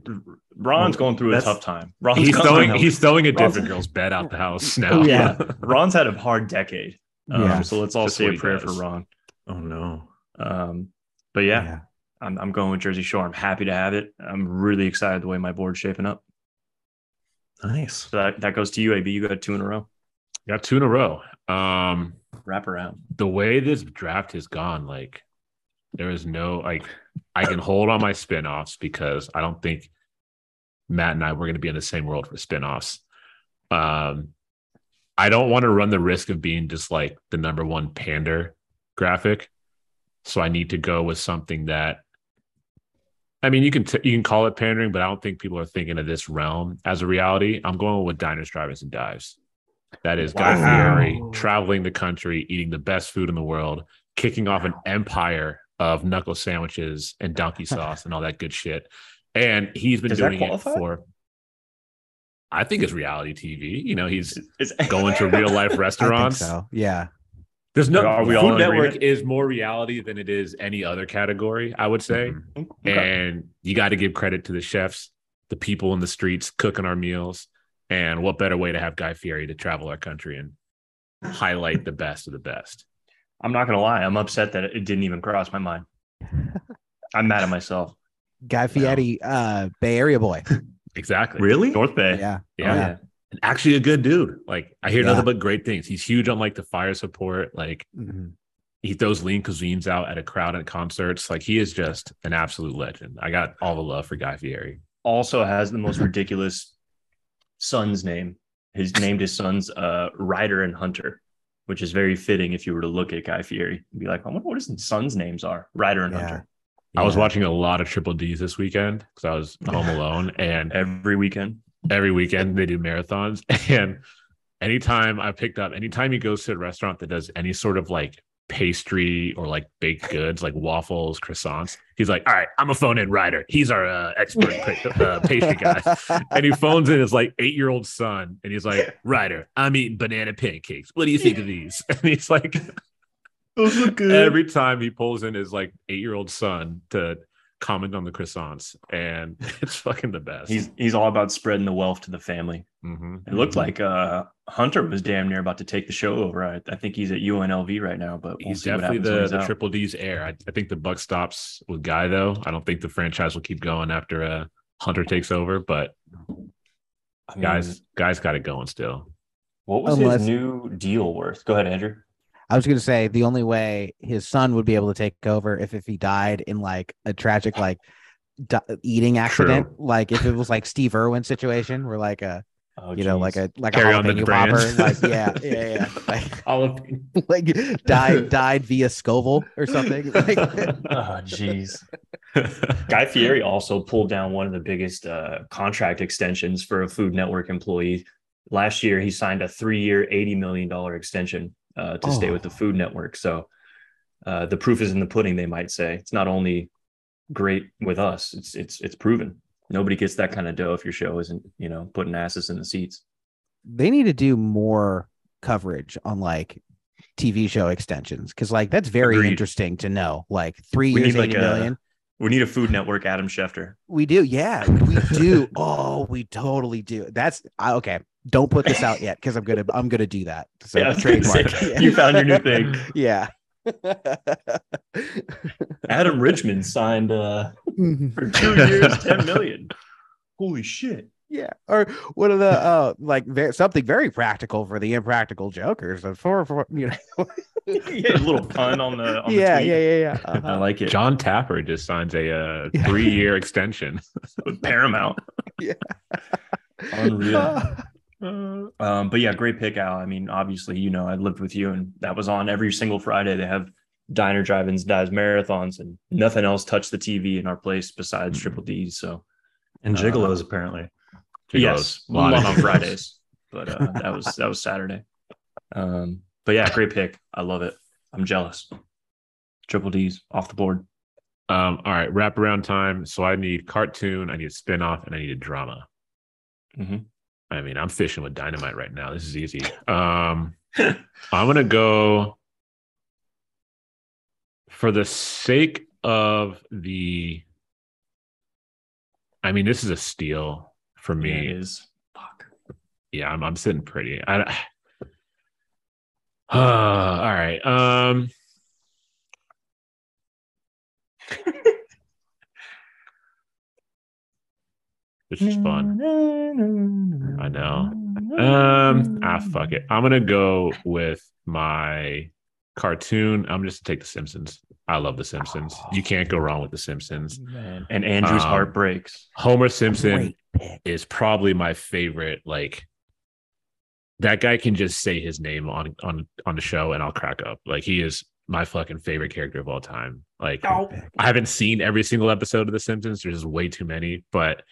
Ron's going through a tough time. Ron's He's throwing he's throwing a different girl's bed out the house now. Yeah. Ron's had a hard decade. Um, Yeah. So let's all Just say a prayer for Ron. Oh no. Um, but yeah, I'm, I'm going with Jersey Shore. I'm happy to have it. I'm really excited the way my board's shaping up. Nice. So that, that goes to you, AB. You got two in a row. Got two in a row. Um Wrap around. the way this draft has gone, like there is no like I can hold on my spin-offs because I don't think Matt and I were going to be in the same world for spin-offs. Um I don't want to run the risk of being just like the number one pander graphic. So I need to go with something that I mean, you can t- you can call it pandering, but I don't think people are thinking of this realm as a reality. I'm going with diners, drivers, and dives. That is Guy Wow. Fieri traveling the country, eating the best food in the world, kicking off an empire of knuckle sandwiches and donkey sauce and all that good shit. And he's been Does doing it for. I think it's reality TV. You know, he's It's, going to real life I think restaurants. so. Yeah. There's no Are we Food all Network is more reality than it is any other category, I would say. Mhm. Okay. And you got to give credit to the chefs, the people in the streets cooking our meals. And what better way to have Guy Fieri to travel our country and highlight the best of the best? I'm not gonna lie. I'm upset that it didn't even cross my mind. I'm mad at myself. Guy Fieri, uh, Bay Area boy. Exactly. Really? North Bay. Yeah. Yeah. Oh, yeah. And actually a good dude. Like I hear Yeah. nothing but great things. He's huge on like the fire support. Like Mhm. he throws lean cuisines out at a crowd at concerts. Like he is just an absolute legend. I got all the love for Guy Fieri. Also has the most ridiculous son's name. His named his sons uh Ryder and Hunter, which is very fitting if you were to look at Guy Fieri and be like, I wonder what his sons' names are. Ryder and Yeah. Hunter. I was watching a lot of Triple D's this weekend because I was home alone, and Every weekend. every weekend they do marathons. And anytime I picked up, anytime he goes to a restaurant that does any sort of like pastry or like baked goods, like waffles, croissants, he's like, "All right, I'm a phone in Ryder. He's our uh, expert uh, pastry guy." And he phones in his like eight year old son, and he's like, "Ryder, I'm eating banana pancakes. What do you think of these?" And he's like, Those look good. every time he pulls in his like eight year old son to comment on the croissants, and it's fucking the best. he's he's all about spreading the wealth to the family. Mhm. It looked like uh Hunter was damn near about to take the show over. I, I think he's at UNLV right now, but we'll he's see what definitely happens when the, he's the out. triple D's heir. I, I think the buck stops with Guy though. I don't think the franchise will keep going after uh, Hunter takes over, but I mean, guys, guys got it going still. what was Unless- his new deal worth? Go ahead, Andrew. I was gonna say the only way his son would be able to take over if if he died in like a tragic like di- eating accident, like if it was like Steve Irwin situation, where like a Oh, you know like a like Carry a jalapeno popper, like yeah yeah yeah, like, like died died via Scoville or something. Like, oh jeez. Guy Fieri also pulled down one of the biggest uh, contract extensions for a Food Network employee. Last year, he signed a three-year, eighty million dollar extension uh, to stay with the Oh. Food Network. So uh, the proof is in the pudding, they might say. It's not only great with us; it's it's it's proven. Nobody gets that kind of dough if your show isn't, you know, putting asses in the seats. they need to do more coverage on like TV show extensions because like that's very Agreed. interesting to know. Like three We years, need, like, a- million. We need a Food Network Adam Schefter. We do, yeah, we do. oh, we totally do. That's I, okay. Don't put this out yet because I'm gonna I'm gonna do that. So Yeah, I was gonna trademark. say, you found your new thing. Yeah, Adam Richman signed uh, for two years, ten million. Holy shit! Yeah, or one of the uh like ve- something very practical for the impractical jokers. uh, For, for you know, yeah, a little pun on the. On yeah, the yeah, tweet. yeah, yeah, I uh-huh. like it. Jon Taffer just signs a uh, three-year extension. with Paramount. Yeah. Unreal. Um, but yeah, great pick, Al. I mean, obviously, you know, I lived with you, and that was on every single Friday. They have diner drive-ins, dives, marathons, and nothing else touched the TV in our place besides Triple D's. So And Uh, apparently. Yes, on Fridays, but uh, that was that was Saturday. Um, but yeah, great pick. I love it. I'm jealous. Triple D's off the board. Um, all right, wraparound time. So I need cartoon, I need a spin-off, and I need a drama. Mhm. I mean, I'm fishing with dynamite right now. This is easy. Um, I'm gonna go for the sake of the. I mean, this is a steal for Yeah, me. it is. Fuck. yeah, I'm I'm sitting pretty. I, uh, all right. Um This is fun. I know. Um ah fuck it. I'm gonna go with my cartoon. I'm just gonna take the Simpsons. I love the Simpsons. You can't go wrong with the Simpsons. Man. And Andrew's Um, heart breaks. Homer Simpson pick. is probably my favorite. Like that guy can just say his name on on on the show and I'll crack up. Like he is my fucking favorite character of all time. Like I haven't seen every single episode of The Simpsons. There's just way too many. But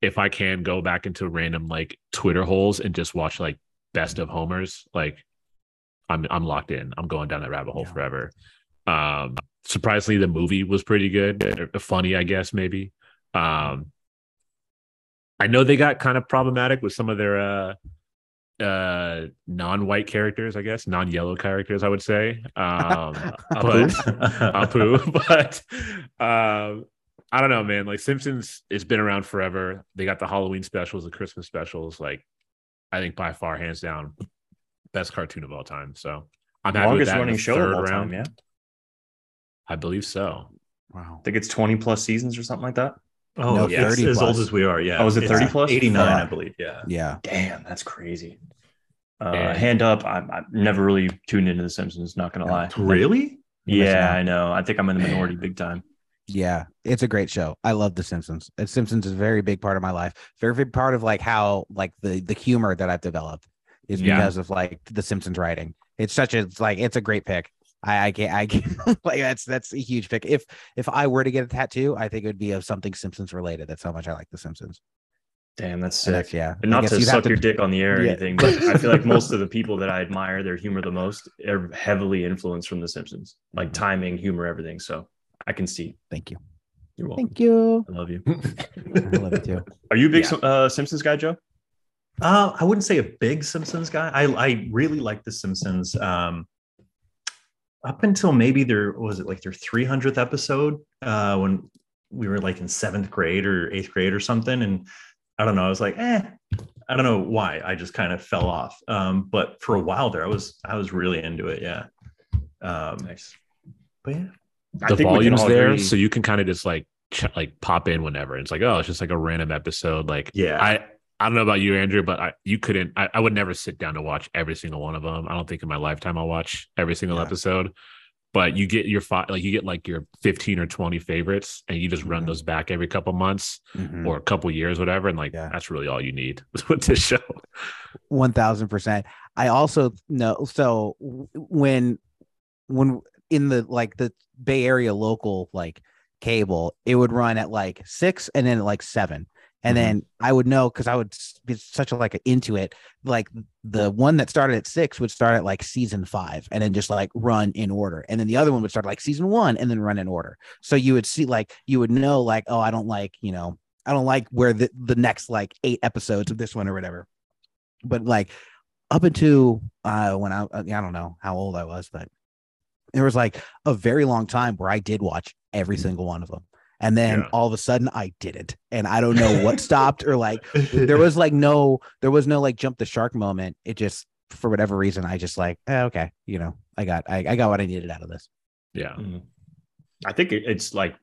if I can go back into random like Twitter holes and just watch like best of Homers, like I'm I'm locked in. I'm going down that rabbit hole Yeah. forever. Um surprisingly the movie was pretty good. Funny, I guess, maybe. Um I know they got kind of problematic with some of their uh uh non-white characters, I guess, non-yellow characters, I would say. Um but Apu, but um, I don't know, man. Like Simpsons, it's been around forever. They got the Halloween specials, the Christmas specials. Like, I think by far, hands down, best cartoon of all time. So I'm happy with Longest that running the show third of all round. time. Yeah. I believe so. Wow. I think it's 20 plus seasons or something like that. Oh, No, yeah, 30 as plus. old as we are. Yeah. Oh, is it It's 30 plus? 89, I believe. Yeah. Yeah. Damn, that's crazy. Uh, Hand up, I'm, I've never really tuned into The Simpsons, not going to No. lie. Really? You're Yeah. I know. I think I'm in the minority big time. Yeah, it's a great show. I love The Simpsons. The Simpsons is a very big part of my life. Very big part of like how like the the humor that I've developed is Yeah. because of like The Simpsons writing. It's such a it's like it's a great pick. I I can't I can't, like that's that's a huge pick. If if I were to get a tattoo, I think it would be of something Simpsons related. That's how much I like The Simpsons. Damn, that's sick. that's- yeah, And not to you'd have suck your dick on the air or Yeah. anything, but I feel like most of the people that I admire their humor the most are heavily influenced from The Simpsons, like timing, humor, everything. So I can see. Thank you. You're welcome. Thank you. I love you. I love it too. Are you a big Yeah. uh, Simpsons guy, Joe? Uh, I wouldn't say a big Simpsons guy. I, I really like The Simpsons. Um, up until maybe their was it like their 300th episode uh, when we were like in seventh grade or eighth grade or something. And I don't know. I was like, eh, I don't know why. I just kind of fell off. Um, but for a while there, I was I was really into it. Yeah. Um, Nice. but yeah, I the think volume's there, agree- so you can kind of just like ch- like pop in whenever. It's like, oh, it's just like a random episode. Like, yeah. I I don't know about you, Andrew, but I you couldn't. I, I would never sit down to watch every single one of them. I don't think in my lifetime I'll watch every single Yeah. episode. But you get your five, like you get like your fifteen or twenty favorites, and you just run Mhm. those back every couple months Mhm. or a couple years, whatever. And like Yeah. that's really all you need with this show. One thousand percent. I also know so when when in the like the Bay Area local like cable, it would run at like six and then like seven. And Mhm. then I would know because I would be such a like a, into it. Like the one that started at six would start at like season five and then just like run in order. And then the other one would start like season one and then run in order. So you would see like you would know like, oh, I don't like, you know, I don't like where the, the next like eight episodes of this one or whatever. But like up until uh when I I don't know how old I was, but there was like a very long time where I did watch every single one of them. And then Yeah. all of a sudden I didn't. And I don't know what stopped or like there was like no there was no like jump the shark moment. It just for whatever reason I just like, eh, okay, you know. I got I, I got what I needed out of this. Yeah. Mhm. I think it's like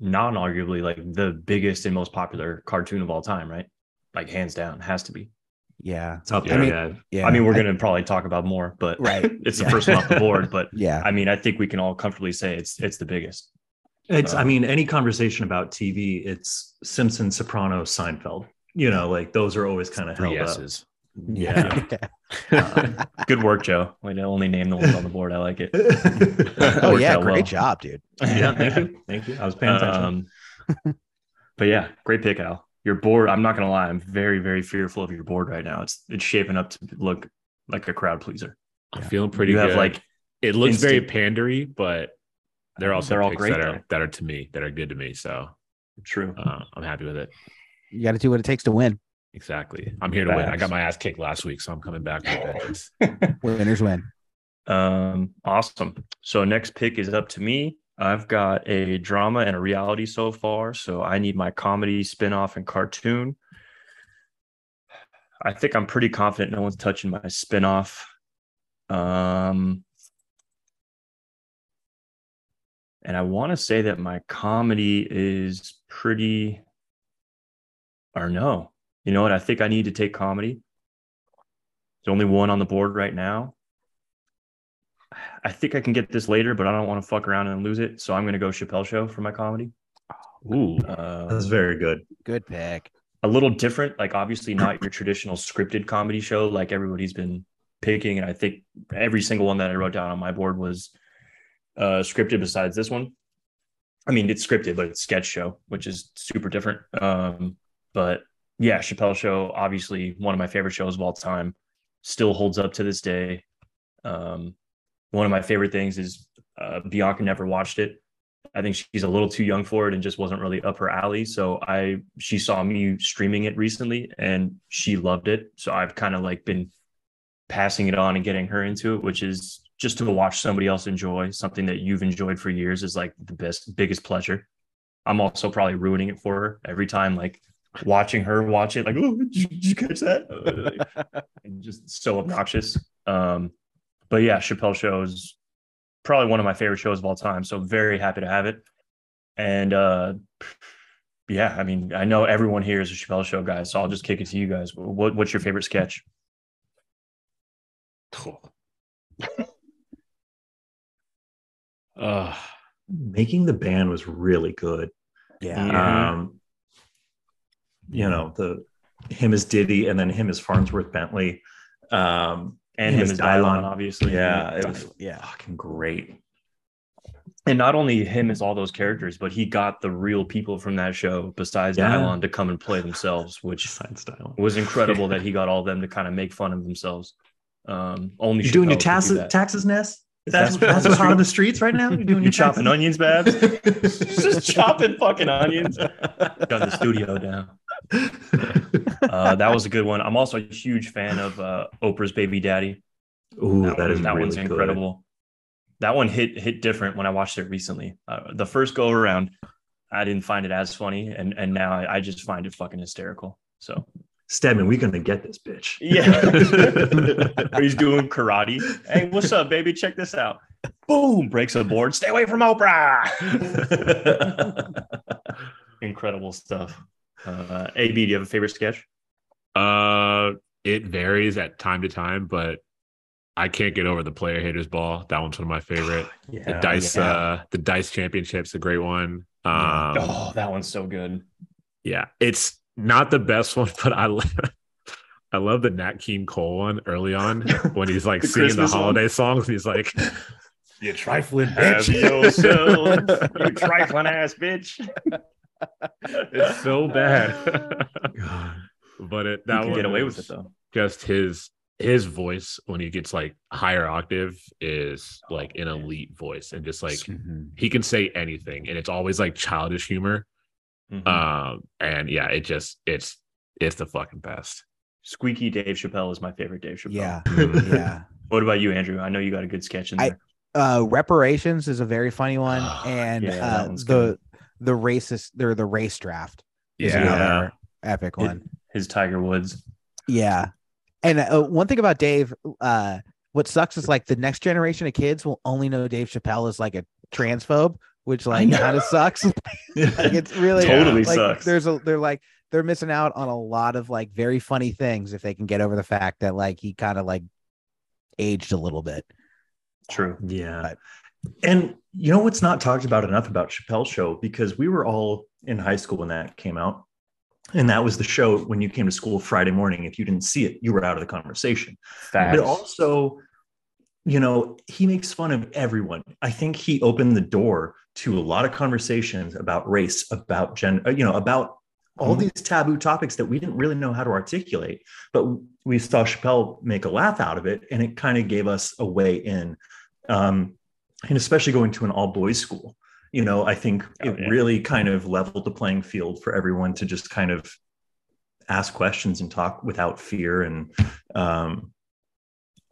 non-arguably like the biggest and most popular cartoon of all time, right? Like hands down, has to be. Yeah. It's up Yeah. there. I mean- yeah. Yeah. I mean, we're gonna probably talk about more, but Right. it's the Yeah. first one off the board. But yeah. I mean, I think we can all comfortably say it's it's the biggest. It's, I Um, mean, any conversation about TV, it's Simpson, Soprano, Seinfeld. You know, like those are always kind of Three held up. S's. Yeah. Um, Good work, Joe. We only name the ones on the board. I like it. oh yeah, great well. job, dude. yeah, thank you. Thank you. I was paying attention. Um, but yeah, great pick, Al. Your board. I'm not gonna lie. I'm very, very fearful of your board right now. It's it's shaping up to look like a crowd pleaser. I'm Yeah. feeling pretty you have good. like it looks very pandery, but they're also They're all great, that are that are to me that are good to me. So true. uh, I'm happy with it. You got to do what it takes to win. Exactly. I'm here to win. I got my ass kicked last week, so I'm coming back with vengeance. Winners win. Um, awesome. So next pick is up to me. I've got a drama and a reality so far. So I need my comedy, spin-off, and cartoon. I think I'm pretty confident no one's touching my spin-off. Um, and I want to say that my comedy is pretty or no. You know what? I think I need to take comedy. There's only one on the board right now. I think I can get this later, but I don't want to fuck around and lose it. So I'm going to go Chappelle Show for my comedy. Ooh. Uh, That's very good. Good pick. a little different, like obviously not your traditional scripted comedy show like everybody's been picking. And I think every single one that I wrote down on my board was uh, scripted besides this one. I mean, it's scripted, but it's sketch show, which is super different. Um, but yeah, Chappelle Show, obviously one of my favorite shows of all time, still holds up to this day. Um, one of my favorite things is uh, Bianca never watched it. I think she's a little too young for it and just wasn't really up her alley. So I she saw me streaming it recently and she loved it. So I've kind of like been passing it on and getting her into it, which is just to watch somebody else enjoy something that you've enjoyed for years is like the best biggest pleasure. I'm also probably ruining it for her every time like watching her watch it like oh did you, did you catch that? And just so obnoxious. Um but yeah chappelle show is probably one of my favorite shows of all time so very happy to have it. And uh yeah i mean i know everyone here is a chappelle show guy so i'll just kick it to you guys. What, what's your favorite sketch Uh, Making the band was really good. Yeah. Yeah. Um, you know, the him as Diddy and then him as Fonzworth Bentley. Um, and Him him as as Dylon, Dylon. obviously yeah, it was Yeah. fucking great. and not only him as all those characters but he got the real people from that show besides Yeah. Dylon to come and play themselves which Besides style. was incredible that he got all of them to kind of make fun of themselves um only You're doing your Chappelle do taxes, taxes, Ness? That's That's what- that's what's hot on the streets right now. You're doing You your chopping taxes? onions, Babs? Just chopping fucking onions. Shut the studio down. Uh, that was a good one. I'm also a huge fan of uh, Oprah's Baby Daddy. Ooh, that that one- is that really one's good. incredible. That one hit hit different when I watched it recently. Uh, the first go around, I didn't find it as funny, and and now I, I just find it fucking hysterical. So Stedman, we're gonna get this bitch. yeah, he's doing karate. Hey, what's up, baby? Check this out. Boom! Breaks a board. Stay away from Oprah. Incredible stuff. Uh, AB, do you have a favorite sketch? uh, it varies at time to time, but I can't get over the player haters ball. That one's one of my favorite. the yeah. dice, yeah. uh, the dice championship's a great one. Um, oh, that one's so good. Yeah, it's not the best one, but I love, I love the Nat King Cole one early on when he's like The singing Christmas the one? holiday songs. And he's like, "You trifling bitch." yourself, you trifling ass bitch. it's so bad, but it that one get away with it though. Just his his voice when he gets like higher octave is like an elite voice, and just like Mhm. he can say anything, and it's always like childish humor. Mhm. Um, and yeah, it just it's it's the fucking best. Squeaky Dave Chappelle is my favorite Dave Chappelle. Yeah. Mhm. Yeah. What about you, Andrew? I know you got a good sketch in I- there. Uh, reparations is a very funny one, Oh, and yeah, uh, the good. the racist, they're the race draft. is Yeah. another epic It- one. His Tiger Woods. Yeah. And uh, one thing about Dave, uh, what sucks is like the next generation of kids will only know Dave Chappelle as like a transphobe, which like kind of sucks. like it's really Totally like, sucks. There's a they're like they're missing out on a lot of like very funny things if they can get over the fact that like he kind of like aged a little bit. True. Yeah. But- and you know what's not talked about enough about Chappelle's show because we were all in high school when that came out. And that was the show when you came to school Friday morning. If you didn't see it, you were out of the conversation. Facts. But also, you know, he makes fun of everyone. I think he opened the door to a lot of conversations about race, about gender, you know, about all Mhm. these taboo topics that we didn't really know how to articulate. But we saw Chappelle make a laugh out of it, and it kind of gave us a way in. Um, and especially going to an all boys school, you know, I think Oh, it yeah. really kind of leveled the playing field for everyone to just kind of ask questions and talk without fear. And, um,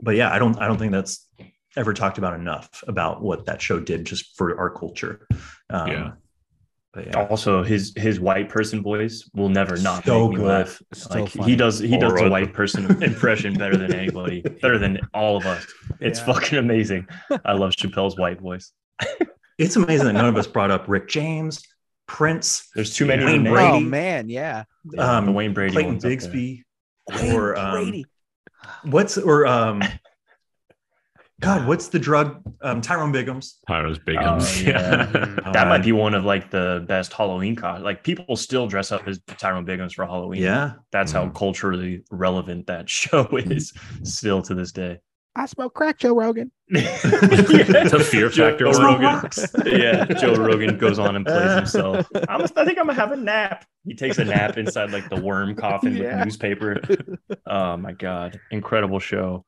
but yeah, I don't, I don't think that's ever talked about enough about what that show did just for our culture. Um, Yeah. But yeah. also his his white person voice will never not So make me good. laugh. So like funny. he does he does the Alright. white person impression better than anybody, better than all of us. It's Yeah. fucking amazing. I love Chappelle's white voice. It's amazing that none of us brought up Rick James, Prince, There's too many Wayne. Brady. Oh man, yeah. Yeah, um, the Wayne Brady Clayton one's up there. Bigsby, Wayne or um, Brady. what's or um, God, what's the drug? Um, Tyrone Biggums. Pyro's Biggums. Oh, yeah. Mm-hmm. That might be one of like the best Halloween costumes. Like people still dress up as Tyrone Biggums for Halloween. Yeah, That's how Mhm. culturally relevant that show is still to this day. I smoke crack, Joe Rogan. The Fear Factor Joe. Rogan. yeah, Joe Rogan goes on and plays himself. I'm, I think I'm gonna have a nap. He takes a nap inside like the worm coffin Yeah. with newspaper. Oh my god, incredible show.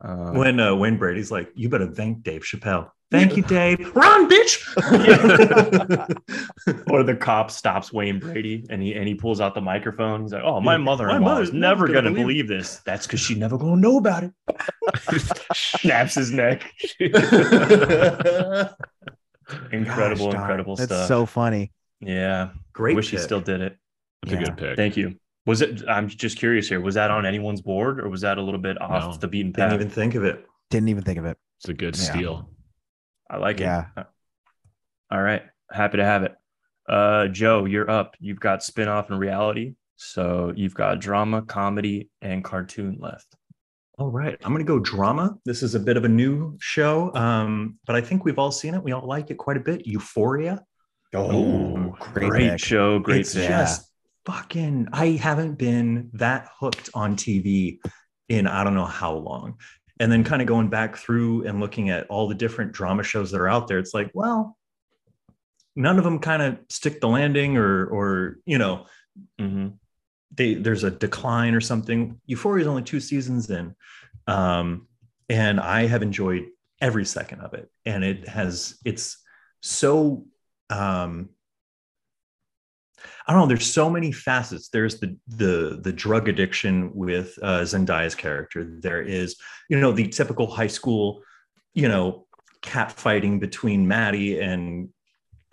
Um, when uh, Wayne Brady's like, "You better thank Dave Chappelle." Thank you, Dave. Run, bitch. or the cop stops Wayne Brady and he and he pulls out the microphone. He's like, "Oh, my mother-in-law my mother's is never never gonna gonna believe this. That's because she never gonna know about it." Snaps his neck. incredible, Gosh, incredible That's stuff. so funny. yeah, Great. wish he still did it. That's a good pick. Thank you. Was it? I'm just curious here. Was that on anyone's board, or was that a little bit off No. the beaten path? Didn't even think of it. Didn't even think of it. It's a good Yeah. steal. I like Yeah. it. Yeah. All right, happy to have it. Uh, Joe, you're up. You've got spin-off and reality, so you've got drama, comedy, and cartoon left. All right, I'm going to go drama. This is a bit of a new show, um, but I think we've all seen it. We all like it quite a bit. Euphoria. Oh, great great, show, great it's pick. just fucking. I haven't been that hooked on TV in I don't know how long. And then kind of going back through and looking at all the different drama shows that are out there, it's like, well, none of them kind of stick the landing, or or you know, Mhm. they there's a decline or something. Euphoria is only two seasons in, um, and I have enjoyed every second of it. And it has it's so um, I don't know. There's so many facets. There's the the the drug addiction with uh, Zendaya's character. There is you know the typical high school you know cat fighting between Maddie and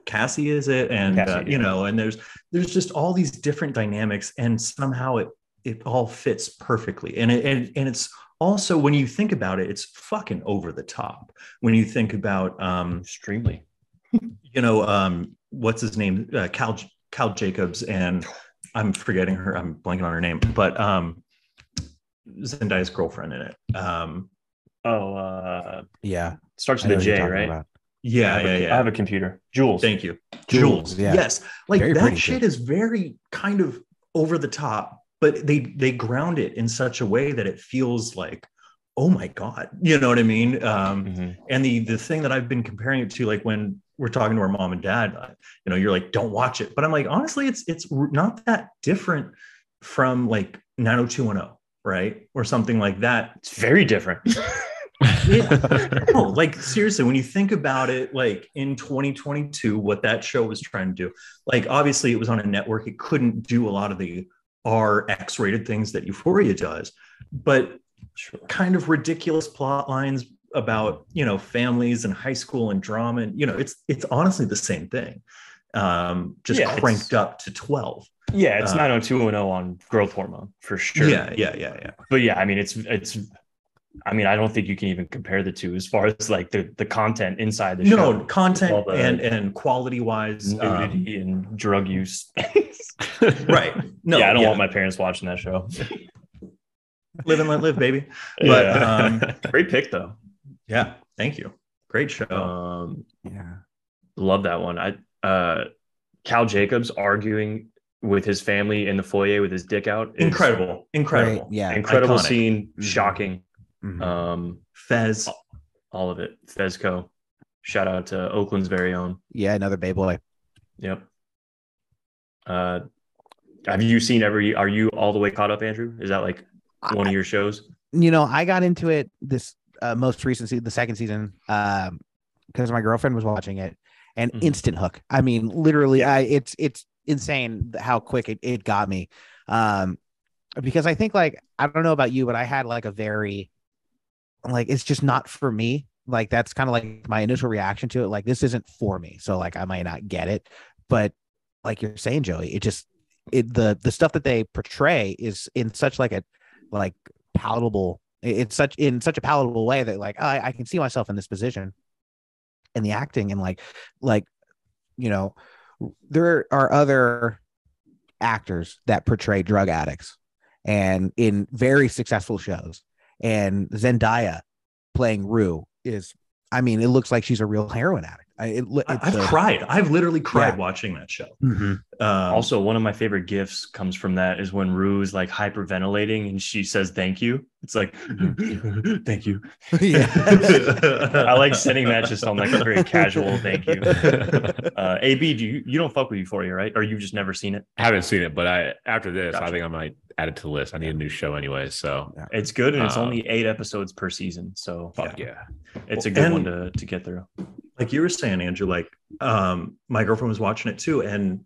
Cassie is it and uh, Cassie, you yeah. know and there's there's just all these different dynamics and somehow it it all fits perfectly and it and, and it's also when you think about it it's fucking over the top when you think about um Extremely. you know um what's his name uh, Cal Cal Jacobs and I'm forgetting her I'm blanking on her name but um Zendaya's girlfriend in it um Oh, uh, Yeah. starts I with know a who you're talking right? about. yeah I have, yeah a, yeah I have a computer. Jules. Thank you. Jules, Jules. yeah. Yes. Like Very that shit too. is very kind of over the top, but they they ground it in such a way that it feels like, oh my God. You know what I mean? Um, Mhm. and the the thing that I've been comparing it to, like when we're talking to our mom and dad, uh, you know, you're like, don't watch it. But I'm like, honestly, it's it's not that different from like 90210, right? Or something like that. It's very different. It- no, like seriously, when you think about it, like in 2022, what that show was trying to do, like obviously it was on a network, it couldn't do a lot of the R X rated things that Euphoria does, but sure. kind of ridiculous plot lines about you know families and high school and drama, and you know it's it's honestly the same thing, um, just Yeah, cranked up to 12. Yeah, it's Uh, 90210 on growth hormone for sure. Yeah, yeah, yeah, yeah. But yeah, I mean, it's it's I mean, I don't think you can even compare the two as far as like the the content inside the show. No content the- and and quality wise. nudity and drug use. right. No. yeah, I don't want my parents watching that show. live and let live, baby. But, um, great pick though. Yeah. Thank you. Great show. Um, Yeah. love that one. I uh, Cal Jacobs arguing with his family in the foyer with his dick out. incredible. Incredible. Great, Yeah. incredible Iconic. scene, Mhm. shocking. Mhm. Um, Fez. all of it. Fezco. Shout out to Oakland's very own. yeah. Another Bay boy. Yep. Uh, have you seen every? Are you all the way caught up, Andrew? Is that like one of your shows? you know, I got into it this uh, most recent season, the second season, um, because my girlfriend was watching it, and Mhm. instant hook. I mean, literally, I it's it's insane how quick it, it got me. Um, because I think like I don't know about you, but I had like a very like it's just not for me. Like that's kind of like my initial reaction to it. Like this isn't for me, so like I might not get it. But like you're saying, Joey, it just it the the stuff that they portray is in such like a like palatable it's such in such a palatable way that like I, I can see myself in this position and the acting and like like you know there are other actors that portray drug addicts and in very successful shows. And zendaya playing rue is i mean it looks like she's a real heroin addict I, it, lo- I, it's I've a- cried. I've literally cried Yeah. watching that show. Mhm. Um, Also, one of my favorite gifs comes from that is when Rue is like hyperventilating and she says thank you. It's like thank you. yeah I like sending that just on like a very casual thank you. Uh, AB, do you you don't fuck with Euphoria, right? Or you've just never seen it? I haven't seen it, but I after this, I think I might add it to the list. I need a new show anyway, so It's good and it's Um, only eight episodes per season, so fuck yeah. it's a good and- one to to get through. Like you were saying, Andrew, like um, my girlfriend was watching it too. And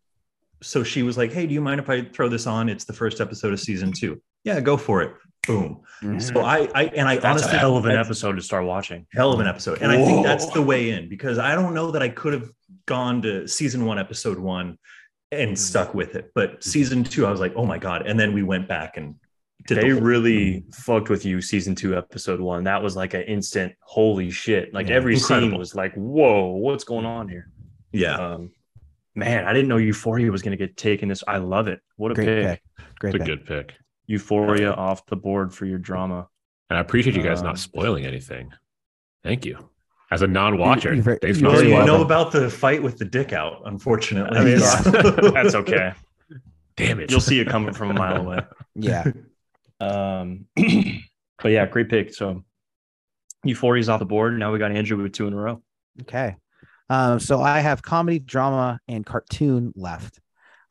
so she was like, Hey, do you mind if I throw this on? It's the first episode of season two. Yeah, go for it. Boom. So I, I and I That's honestly hell of an episode to start watching. hell of an episode. And I think that's the way in because I don't know that I could have gone to season one, episode one and stuck with it. But season two, I was like, oh my God. And then we went back and did the They whole- really fucked with you season two, episode one. That was like an instant holy shit. Like Yeah, every incredible. scene was like, whoa, what's going on here? yeah. Um, man, I didn't know Euphoria was going to get taken. This, I love it. What a great pick. pick great It's a good pick. Euphoria off the board for your drama. And I appreciate you guys Um, not spoiling anything. Thank you. As a non-watcher, You- you- thanks you for you know welcome. about the fight with the dick out, unfortunately. I mean, That's okay. Damn it. You'll see it coming from a mile away. yeah Um, but yeah, great pick. So Euphoria's off the board. Now we got Andrew with two in a row. Okay. Um, so I have comedy, drama, and cartoon left.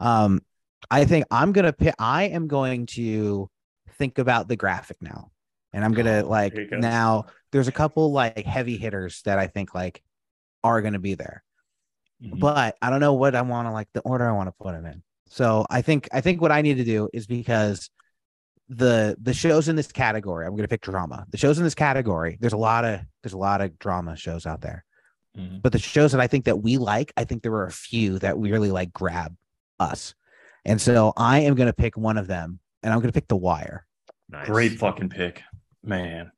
Um, I think I'm gonna pick. I am going to think about the graphic now, and I'm gonna like go. now. There's a couple like heavy hitters that I think like are gonna be there, Mm-hmm. but I don't know what I want to like the order I want to put them in. So I think I think what I need to do is because the the shows in this category, I'm gonna pick drama. The shows in this category, there's a lot of there's a lot of drama shows out there Mhm. but the shows that I think that we like, I think there were a few that really like grab us. And so I am going to pick one of them and I'm going to pick The Wire. Nice. Great fucking pick, man.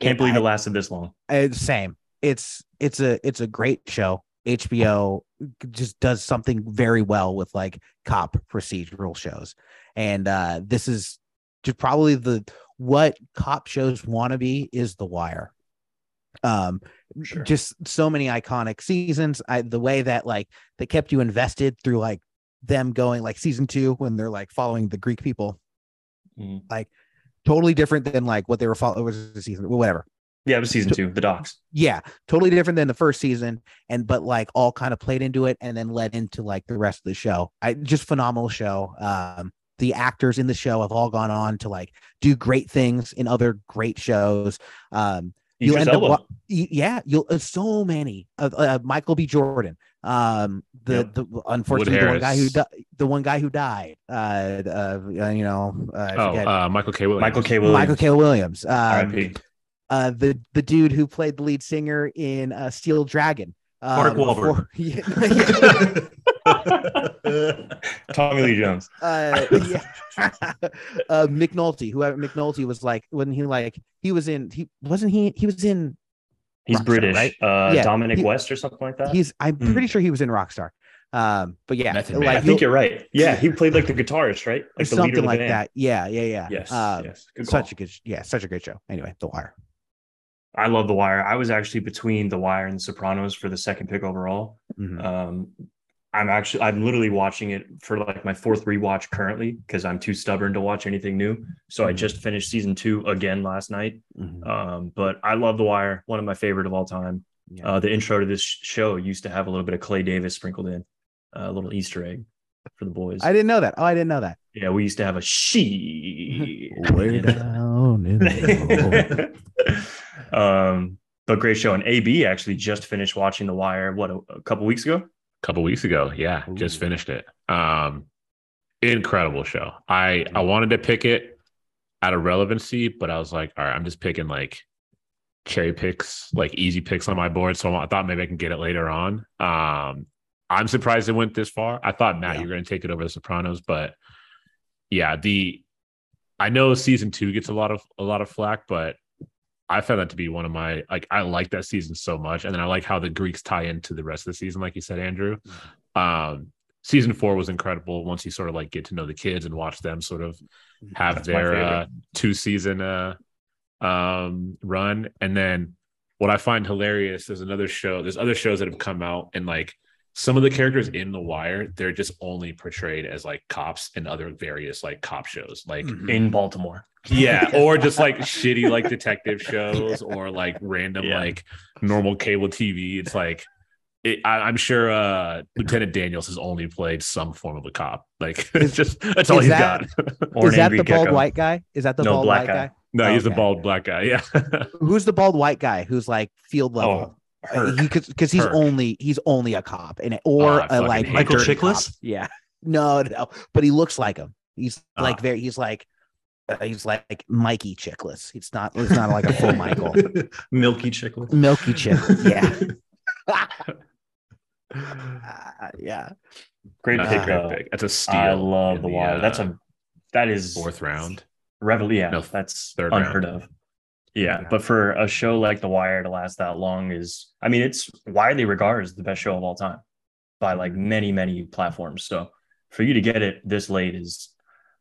Can't It- believe I- it lasted this long. It's same. It's it's a it's a great show. HBO just does something very well with like cop procedural shows. And uh this is just probably the what cop shows want to be is The Wire. Um Sure. just so many iconic seasons. I the way that like they kept you invested through like them going like season two when they're like following the Greek people, Mhm. totally different than like what they were following was the season, whatever. Yeah, it was season two, the docks. Yeah, totally different than the first season, and but like all kind of played into it and then led into like the rest of the show. I just phenomenal show. Um, the actors in the show have all gone on to like do great things in other great shows. Um, you Idris end up Elba. wa- yeah you'll uh, so many uh, uh, michael b jordan um the Yep. the unfortunately the one guy who di- the one guy who died uh, uh you know uh, Oh, uh, Michael K. Williams. Michael K. Williams. michael k williams um, R.I.P. uh the the dude who played the lead singer in uh steel dragon um, Mark Wahlberg. before- yeah, Tommy Lee Jones. uh, yeah. uh, McNulty, whoever McNulty was like when he like he was in he wasn't he he was in He's Rockstar, British. right? Uh, Yeah, Dominic he- West or something like that. he's I'm Hmm. pretty sure he was in Rockstar. Um, but yeah, Method Man. I think you'll- you're right. Yeah, he played like the guitarist, right? Like the leader something of the like band. that. Yeah, yeah, yeah. Yes, Uh, yes. Good such call. a good, yeah, such a great show. Anyway, The Wire. I love The Wire. I was actually between The Wire and The Sopranos for the second pick overall. Mhm. Um, I'm actually I'm literally watching it for like my fourth rewatch currently because I'm too stubborn to watch anything new. So I Mhm. just finished season two again last night. Mhm. Um, but I love The Wire, one of my favorite of all time. Yeah. Uh, the intro to this show used to have a little bit of Clay Davis sprinkled in, uh, a little Easter egg for the boys. I didn't know that. Oh, I didn't know that. yeah, we used to have a she. Way down in the hole. um, but great show. And AB actually just finished watching The Wire. What a, a couple weeks ago. Couple weeks ago. Yeah, just finished it. Um, incredible show. I I wanted to pick it out of relevancy, but I was like, all right, I'm just picking like cherry picks, like easy picks on my board. So I thought maybe I can get it later on. Um, I'm surprised it went this far. I thought Matt, Yeah. you're going to take it over the Sopranos, but yeah, the I know season two gets a lot of a lot of flack, but I found that to be one of my like I like that season so much, and then I like how the Greeks tie into the rest of the season, like you said, Andrew. Um, season four was incredible once you sort of like get to know the kids and watch them sort of have That's their uh, two season uh, um, run, and then what I find hilarious there's another show, there's other shows that have come out, and like some of the characters in The Wire, they're just only portrayed as like cops and other various like cop shows, like Mhm. in Baltimore. yeah, or just like shitty like detective shows or like random Yeah. like normal cable TV. It's like it, I, I'm sure uh Lieutenant Daniels has only played some form of a cop. Like it's just that's all is he's that- got. Or Is that angry the bald white guy? Is that the No, bald black white guy. guy? no, he's the bald black guy. Yeah. Who's the bald white guy who's like field Oh, level? Herc. he because he's Herc. only he's only a cop and or I a fucking like hate a Michael dirty Chiklis? cop. Yeah, no, no, but he looks like him. He's like Ah. very. He's like uh, he's like Mikey Chickless. It's not. It's not like a full Michael. Milky Chicklets. Milky Chickless. Yeah. Uh, yeah. Great That's pick. a great pick. That's a steal. I love in the wire. That's uh, a that is fourth round. revel. Yeah, No, that's third unheard round. of. Yeah, Yeah. but for a show like The Wire to last that long is, I mean, it's widely regarded as the best show of all time by like many, many platforms. So for you to get it this late is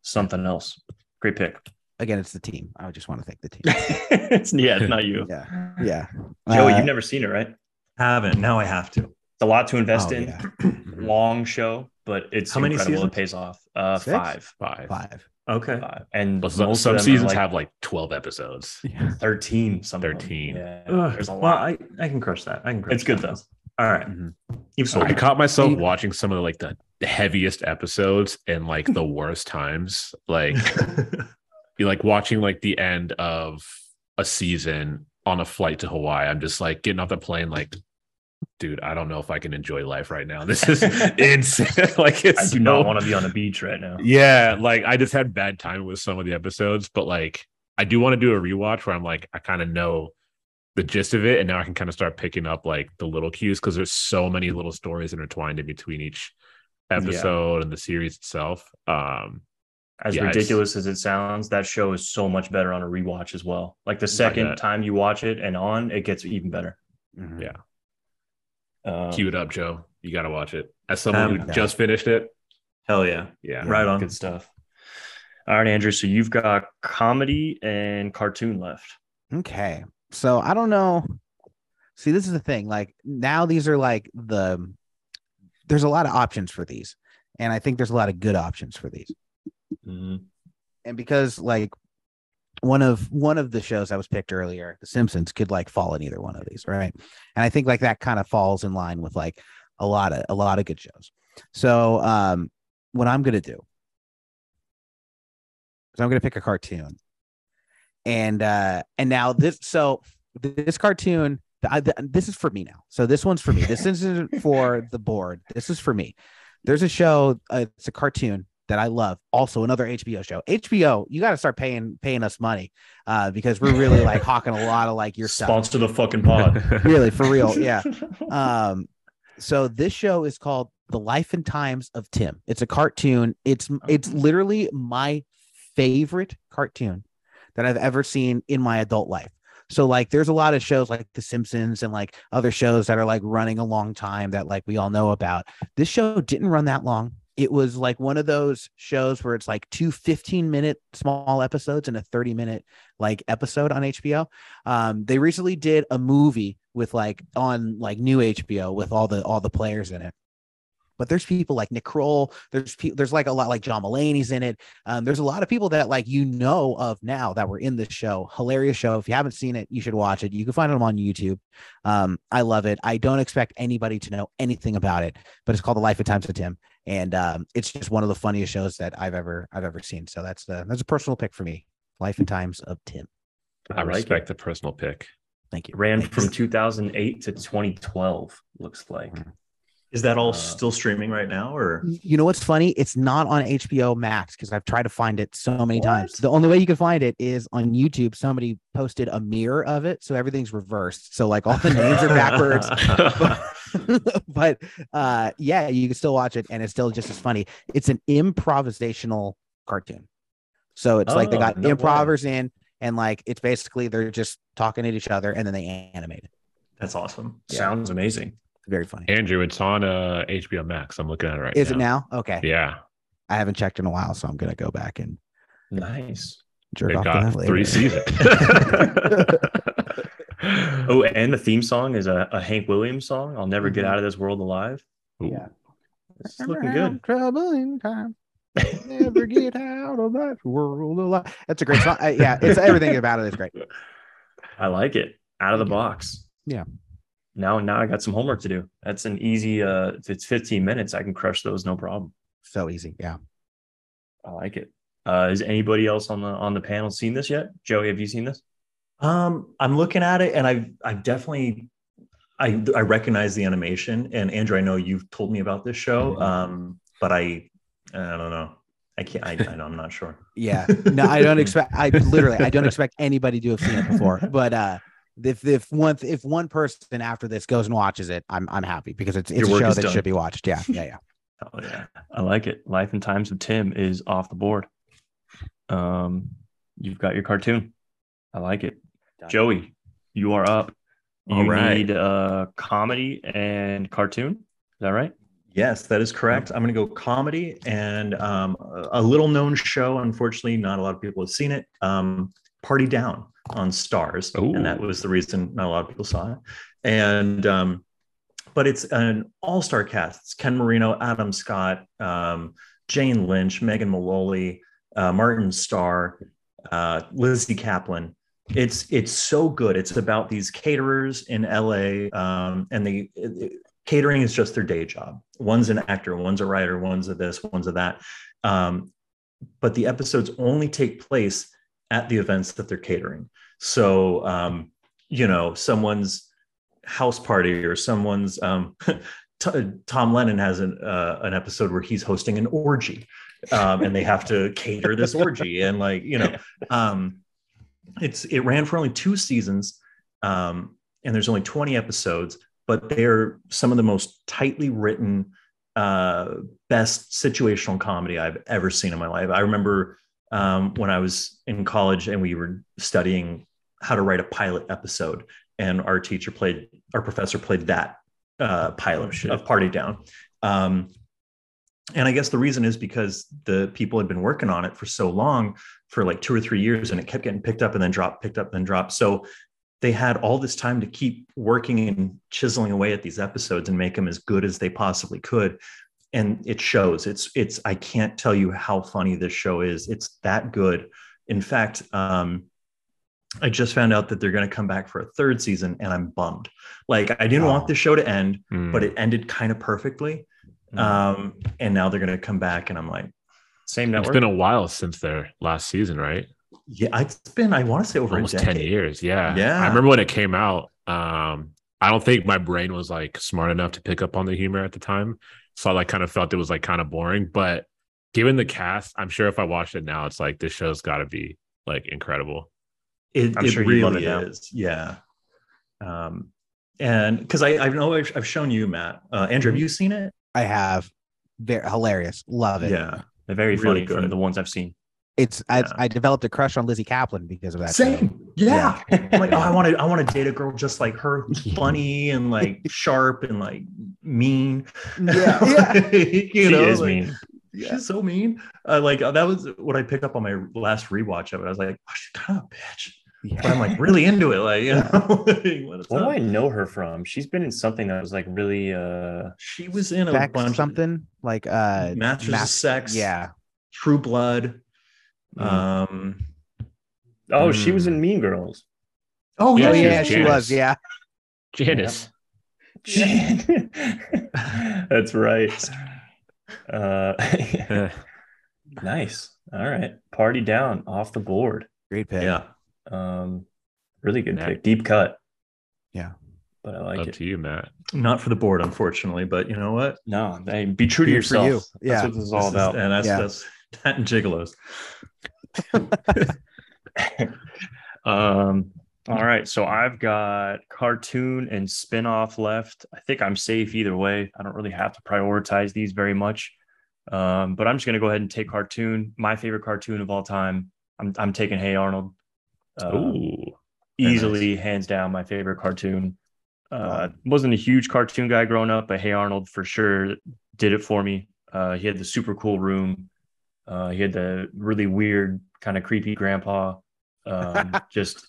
something else. Great pick. Again, it's the team. I just want to thank the team. it's, yeah, it's not you. Yeah. Yeah. Joey, Uh, you've never seen it, right? Haven't. Now I have to. It's a lot to invest oh, in. yeah. Long show, but it's How many incredible. seasons? It pays off. Uh, Six? five. Five. Five. Okay. Five. And But some, some of them are seasons like have like 12 episodes. Yeah. 13. Some 13. Yeah. Ugh, There's a well. I, I can crush that. I can crush It's good, that. though. All right. Mhm. You've sold I me. caught myself And- watching some of the like the, the heaviest episodes and like the worst times. Like you like watching like the end of a season on a flight to Hawaii. I'm just like getting off the plane, like, dude, I don't know if I can enjoy life right now. This is insane. like it's I do so- not want to be on the beach right now. Yeah, like I just had bad time with some of the episodes, but like I do want to do a rewatch where I'm like, I kind of know the gist of it, and now I can kind of start picking up like the little cues because there's so many little stories intertwined in between each episode and the series itself. Um, As Yeah, ridiculous as it sounds, that show is so much better on a rewatch as well. Like the second bet. time you watch it and on, it gets even better. Mhm. Yeah. Um, cue it up, Joe. You got to watch it. As someone Um, who yeah. just finished it, Hell yeah. yeah, Right on. Good stuff. All right, Andrew. So you've got comedy and cartoon left. Okay. So I don't know. See, this is the thing. Like now these are like the there's a lot of options for these. And I think there's a lot of good options for these. And because like one of one of the shows that was picked earlier, The Simpsons, could like fall in either one of these, right? And I think like that kind of falls in line with like a lot of a lot of good shows. So um what I'm gonna do is I'm gonna pick a cartoon. And uh and now this so this cartoon I, th- this is for me now. So this one's for me. This isn't for the board. This is for me. There's a show. Uh, it's a cartoon that I love. Also, another HBO show. HBO, you got to start paying paying us money uh, because we're really like hawking a lot of like your stuff. Sponsor the fucking pod. Really, for real. Yeah. Um, so this show is called The Life and Times of Tim. It's a cartoon. It's it's literally my favorite cartoon that I've ever seen in my adult life. So like there's a lot of shows like The Simpsons and like other shows that are like running a long time that like we all know about. This show didn't run that long. It was like one of those shows where it's like two 15 minute small episodes and a 30 minute like episode on HBO. Um, they recently did a movie with like on like new HBO with all the all the players in it but there's people like Nick Kroll. There's people, there's like a lot like John Mulaney's in it. Um, there's a lot of people that like you know of now that were in this show. Hilarious show. If you haven't seen it, you should watch it. You can find them on YouTube. Um, I love it. I don't expect anybody to know anything about it, but it's called The Life and Times of Tim, and um, it's just one of the funniest shows that I've ever I've ever seen. So that's the that's a personal pick for me. Life and Times of Tim. I, I respect the personal pick. Thank you. Ran Thanks. from 2008 to 2012. Looks like. Is that all Uh, still streaming right now, or You know what's funny? It's not on HBO Max because I've tried to find it so many times. The only way you can find it is on YouTube. Somebody posted a mirror of it, so everything's reversed. So like all the names are backwards. but uh yeah, you can still watch it and it's still just as funny. It's an improvisational cartoon. So it's like they Oh, got no way. improvers in and like it's basically they're just talking at each other and then they animate it. that's awesome? Yeah. Sounds amazing. It's very funny. Andrew, it's on uh, HBO Max. I'm looking at it right now. Is now. it now? Okay. Yeah. I haven't checked in a while, so I'm gonna go back and Nice. jerk They've off to got that three seasons. Oh, and the theme song is a, a Hank Williams song. I'll never get Mhm. out of this world alive. Ooh. Yeah. It's looking good. Trouble in time. Never get out of that world alive. That's a great song. Uh, yeah, it's everything about it is great. I like it. Out of the box. Yeah. Now, now I got some homework to do. That's an easy. Uh, if it's 15 minutes, I can crush those no problem. So easy. Yeah. I like it. Uh, has anybody else on the on the panel seen this yet? Joey, have you seen this? Um, I'm looking at it, and I've I've definitely I I recognize the animation. And Andrew, I know you've told me about this show, Mhm. um, but I I don't know. I can't. I, I I'm not sure. Yeah. No, I don't expect I literally I don't expect anybody to have seen it before. But uh if if one if one person after this goes and watches it, I'm I'm happy because it's it's Your a show that done. should be watched. Yeah. Yeah. Yeah. Oh yeah, I like it. Life and Times of Tim is off the board. Um, you've got your cartoon. I like it. Joey, you are up. You All right. need uh comedy and cartoon. Is that right? Yes, that is correct. I'm going to go comedy and um, a a little known show. Unfortunately, not a lot of people have seen it. Um, Party Down on Starz, and that was the reason not a lot of people saw it. And um, but it's an all-star cast. It's Ken Marino, Adam Scott, um, Jane Lynch, Megan Mullally, uh, Martin Starr, uh, Lizzy Caplan. It's it's so good. It's about these caterers in LA, um, and they catering is just their day job. One's an actor, one's a writer, one's a this, one's a that. Um, but the episodes only take place at the events that they're catering. So, um, you know, someone's house party or someone's um, T- Tom Lennon has an uh, an episode where he's hosting an orgy, um, and they have to cater this orgy, and like you know, um, it's it ran for only two seasons, um, and there's only 20 episodes, but they're some of the most tightly written, uh, best situational comedy I've ever seen in my life. I remember um, when I was in college and we were studying how to write a pilot episode, and our teacher played, our professor played that uh, pilot Oh, of Party Down. Um, and I guess the reason is because the people had been working on it for so long, for like two or three years, and it kept getting picked up and then dropped, picked up and dropped. So they had all this time to keep working and chiseling away at these episodes and make them as good as they possibly could. And it shows. It's it's. I can't tell you how funny this show is. It's that good. In fact, um, I just found out that they're going to come back for a third season, and I'm bummed. Like I didn't want the show to end, Mm. but it ended kind of perfectly. Um, and now they're going to come back, and I'm like, Same It's been a while since their last season, right? yeah, it's been I want to say over Almost a 10 years. Yeah. Yeah. I remember when it came out. Um, I don't think my brain was like smart enough to pick up on the humor at the time. So I like kind of felt it was like kind of boring. But given the cast, I'm sure if I watched it now, it's like this show's got to be like incredible. It, I'm it sure really it is. Yeah. Um, and because I, I know I've, I've shown you, Matt. Uh, Andrew, have you seen it? I have. Very hilarious. Love it. Yeah. They're very Really funny from the ones I've seen. It's I, Yeah. I developed a crush on Lizzy Caplan because of that. show. Same. Yeah. I'm like, oh, I want to, I want to date a girl just like her, who's funny and like sharp and like mean. Yeah, yeah. you she know, is like, mean. She's so mean. Uh, like uh, that was what I picked up on my last rewatch of it. I was like, oh, she's kind of a bitch, but I'm like really into it. Like, you know, like, what is What do? I know her from? She's been in something that was like really uh She was in a Sex bunch something like uh Masters of Sex. Yeah. True Blood. Mm. Um. Oh, she was Mm. in Mean Girls. Oh Yeah, she yeah, was she was. Yeah. Janice. That's right. Uh Eh, nice. All right. Party down off the board. Great pick. Yeah. Um really good Nah. pick. Deep cut. Yeah. But I like up it. to you, Matt. Not for the board, unfortunately, but you know what? No, hey, be true to Good for yourself. you. That's what this is all This about. and that's Yeah. that's that and gigolos. um all right so i've got cartoon and spin-off left. I think i'm safe either way. I don't really have to prioritize these very much. Um but i'm just going to go ahead and take cartoon my favorite cartoon of all time. I'm, I'm taking hey arnold. Uh, Ooh. easily hands down my favorite cartoon. Uh wasn't a huge cartoon guy growing up but hey arnold for sure did it for me. Uh he had the super cool room. Uh he had the really weird kind of creepy grandpa um just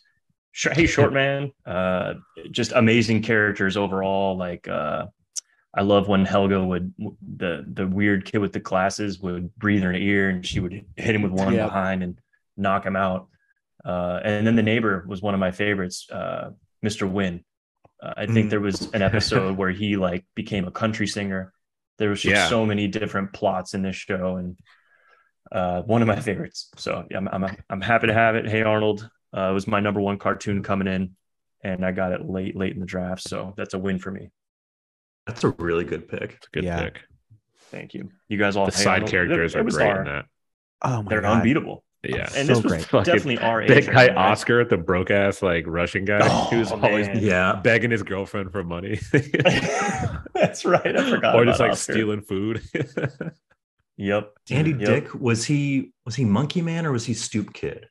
hey short man uh just amazing characters overall like uh I love when Helga would the the weird kid with the glasses would breathe in her ear and she would hit him with one Yep. behind and knock him out. Uh, and then the neighbor was one of my favorites, uh, Mr. Hyunh. Uh, I think Mm. there was an episode where he like became a country singer. There was just Yeah. so many different plots in this show, and uh, one of my favorites. So yeah, I'm, I'm I'm happy to have it. Hey Arnold uh, it was my number one cartoon coming in, and I got it late late in the draft, so that's a win for me. That's a really good pick. It's a good Yeah. pick. Thank you. You guys all The Hey side Arnold. characters It- it are was great our- in that. Oh my god. They're god. unbeatable. Yeah. And So this was great. Fucking definitely our age. That guy right? Oscar, the broke ass like Russian guy, Oh, he was always man. Yeah. begging his girlfriend for money, That's right. I forgot. or just like Oscar. stealing food. Yep. Andy Yep. Dick was he was he Monkey Man or was he Stoop Kid?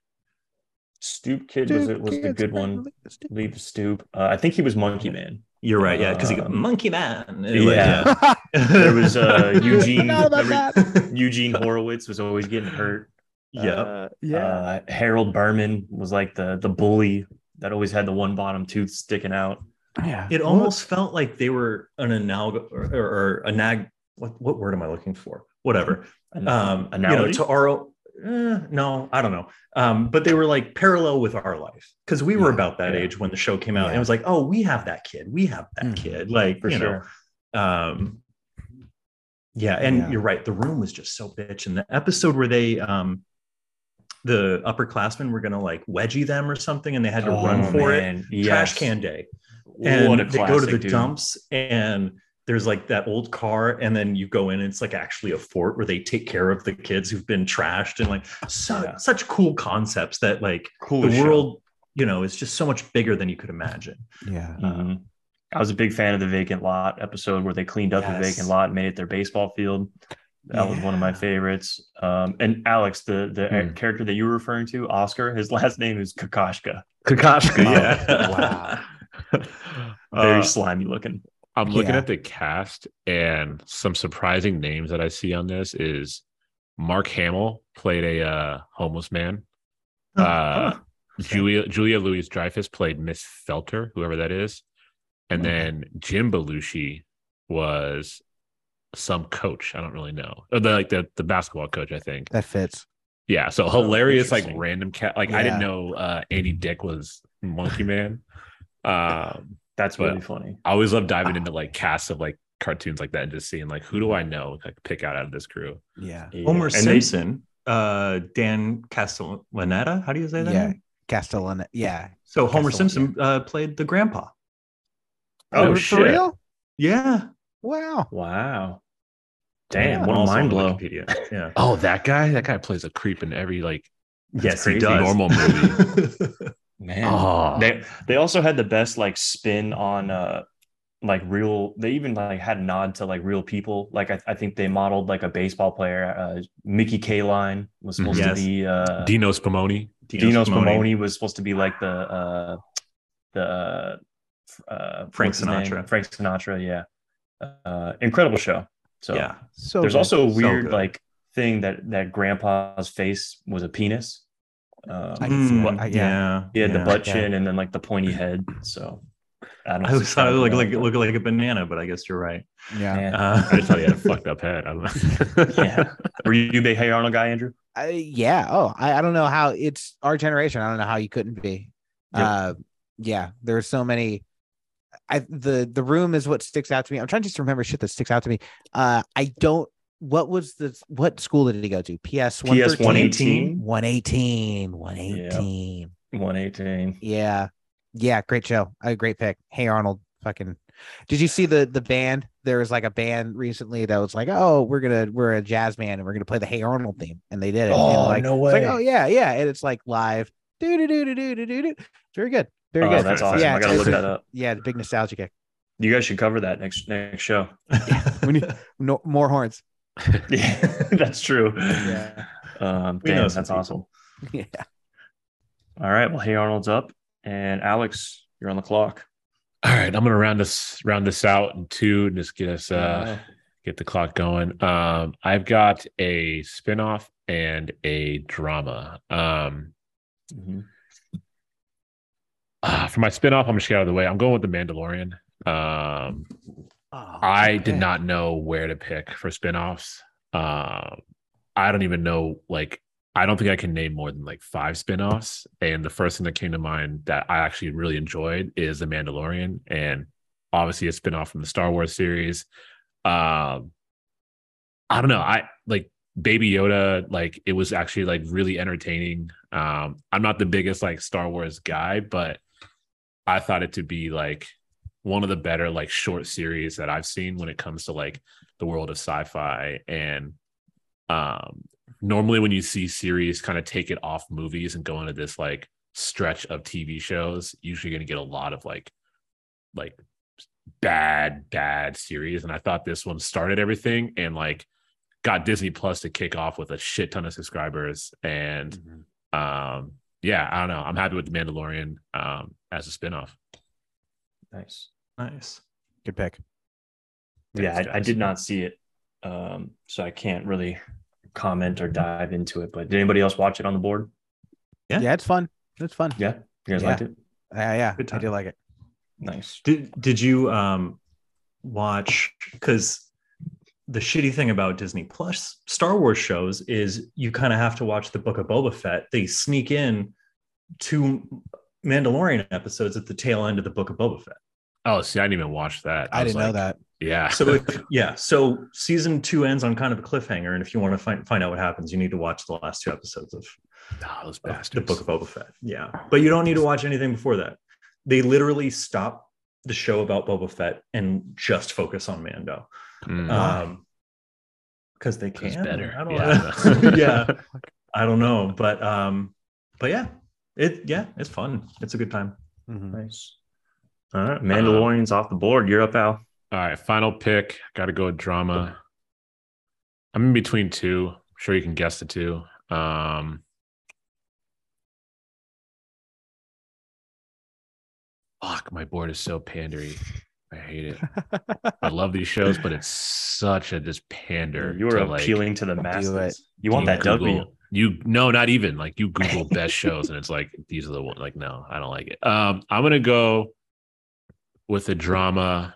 Stoop Kid was it was the good one. Leave the stoop. Uh, I think he was Monkey Man. You're right, yeah, because he got Um, Monkey Man. yeah. There was uh, Eugene. Forgot about remember Eugene Horowitz was always getting hurt. yeah. Uh, uh, Harold Berman was like the the bully that always had the one bottom tooth sticking out. yeah. It almost felt like they were an analog or, or, or a nag. What what word am I looking for? Whatever. Um, you know, to our. Eh, no, I don't know. Um, but they were like parallel with our life because we were Yeah. about that Yeah. age when the show came out. And it was like, oh, we have that kid. We have that Mhm. kid. Like, for you sure. know, um, yeah. And Yeah. you're right. The room was just so bitch. And the episode where they, um, the upperclassmen were gonna like wedgie them or something, and they had to run Oh, for it. man. Trash can day and what a they go to the dude. dumps and there's like that old car and then you go in and it's like actually a fort where they take care of the kids who've been trashed and like so, Yeah. such cool concepts that like Cool the show. world you know is just so much bigger than you could imagine Yeah. Mhm. I was a big fan of the vacant lot episode where they cleaned up the vacant lot and made it their baseball field. That was one of my favorites. Um, and Alex, the the Hmm. character that you were referring to, Oscar, his last name is Kokoshka. Kokoshka, yeah. Wow. Very Uh, slimy looking. I'm looking Yeah. at the cast and some surprising names that I see on this is Mark Hamill played a uh, homeless man. Uh. Julia Julia Louis Dreyfus played Miss Felter, whoever that is, and Okay. then Jim Belushi was some coach. I don't really know, the, like the the basketball coach, I think. That fits. Yeah, so hilarious, like random cat. Like I didn't know uh, Andy Dick was Monkey Man. Um, That's but- really funny. I always love diving into like casts of like cartoons like that and just seeing like who do I know like pick out out of this crew. Yeah. homer And they- simpson uh dan castellaneta how do you say that Yeah. name? Castellan. Yeah. so homer simpson uh played the grandpa Oh, for shit. real? yeah Wow. Wow. Damn, Yeah. what a mind blow. Wikipedia. yeah Oh, that guy! That guy plays a creep in every like. yes he does Normal movie. Man. Oh, They they also had the best like spin on uh like real they even like had a nod to like real people like i, I think they modeled like a baseball player uh mickey Kaline was supposed Yes. to be uh Dino Spumoni. Dino Spumoni was supposed to be like the uh the uh, uh Frank what's name? Sinatra. Frank Sinatra, yeah. Uh incredible show. So Yeah. So there's good. also a weird good. like thing that that grandpa's face was a penis. Um, I can see that. I- yeah. yeah. he had the yeah. butt Yeah. chin and then like the pointy head. So I don't I always thought it looked like it looked looked like a banana, but I guess you're right. yeah. Uh, I just thought he had a fucked up head. I don't know. yeah. Were you a big Hey Arnold guy, Andrew? I, yeah. Oh, I, I don't know how it's our generation. I don't know how you couldn't be. Yep. Uh, yeah. There's so many. I the the room is what sticks out to me. I'm trying to just remember shit that sticks out to me. Uh, I don't what was the what school did he go to? PS PS 118? 118. 118. Yeah. 118. Yeah. Yeah, great show. A great pick. Hey Arnold, fucking Did you see the the band? There was like a band recently that was like, "Oh, we're going to we're a jazz band and we're going to play the Hey Arnold theme." And they did it. Oh, like, no way. Like, "Oh yeah, yeah." And it's like live. Do do do do do do do. Very good. Very oh, good. That's awesome. Yeah, I got to look that up. Yeah, the big nostalgia kick. You guys should cover that next next show. yeah, we need no, more horns. yeah, that's true. Yeah. Um, We know damn, that's people. awesome. yeah All right. Well, hey Arnold's up, and Alex, you're on the clock. All right, I'm gonna round this round this out in two and just get us uh get the clock going. Um, I've got a spinoff and a drama. Um, Mhm. uh, for my spinoff, I'm just gonna get out of the way. I'm going with the Mandalorian. Um, Oh, I good did not know where to pick for spinoffs. Um, I don't even know like I don't think I can name more than like five spinoffs. And the first thing that came to mind that I actually really enjoyed is The Mandalorian, and obviously a spinoff from the Star Wars series. Um, I don't know. I like Baby Yoda. Like it was actually like really entertaining. Um, I'm not the biggest like Star Wars guy, but I thought it to be like one of the better like short series that I've seen when it comes to like the world of sci-fi. And um normally when you see series kind of take it off movies and go into this like stretch of TV shows usually going to get a lot of like like bad bad series. And I thought this one started everything and like got Disney Plus to kick off with a shit ton of subscribers. And um yeah I don't know. I'm happy with the Mandalorian um as a spinoff Nice. nice. good pick Yeah, I, I did not see it, um, so I can't really comment or dive into it. But did anybody else watch it on the board? Yeah. yeah it's fun it's fun Yeah, you guys Yeah. liked it. yeah yeah I do like it Nice. Did did you um watch because the shitty thing about Disney Plus Star Wars shows is you kind of have to watch the Book of Boba Fett. They sneak in two Mandalorian episodes at the tail end of the Book of Boba Fett. Oh, see, I didn't even watch that. I, was didn't know that Yeah. So if, yeah, so season two ends on kind of a cliffhanger, and if you want to find find out what happens, you need to watch the last two episodes of, Ah, those of the. Book of Boba Fett. Yeah, but you don't need to watch anything before that. They literally stop the show about Boba Fett and just focus on Mando. Mm. um because they Who's can better? I don't Yeah. know. yeah i don't know but um but yeah it yeah it's fun it's a good time Mhm. Nice. All right, Mandalorian's off the board. You're up, Al. All right, final pick. Got to go with drama. I'm in between two. I'm sure you can guess the two. Um, fuck, my board is so pandery. I hate it. I love these shows, but it's such a just pander. You are to, like, appealing to the it. masses. You want you that W? You no, not even like you Google best shows, and it's like these are the ones. Like, no, I don't like it. Um, I'm gonna go with a drama.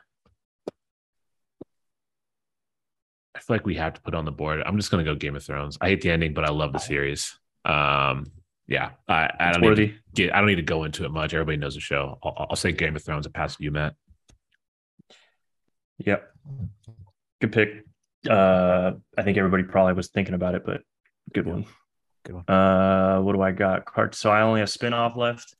I feel like we have to put on the board. I'm just gonna go Game of Thrones. I hate the ending, but I love the series. Um, yeah, I, I don't need to get. I don't need to go into it much. Everybody knows the show. I'll, I'll say Game of Thrones and pass you, Matt. Yep. Good pick. Uh, I think everybody probably was thinking about it, but good one. Good one. Uh, what do I got? Cart. So I only have spinoff left.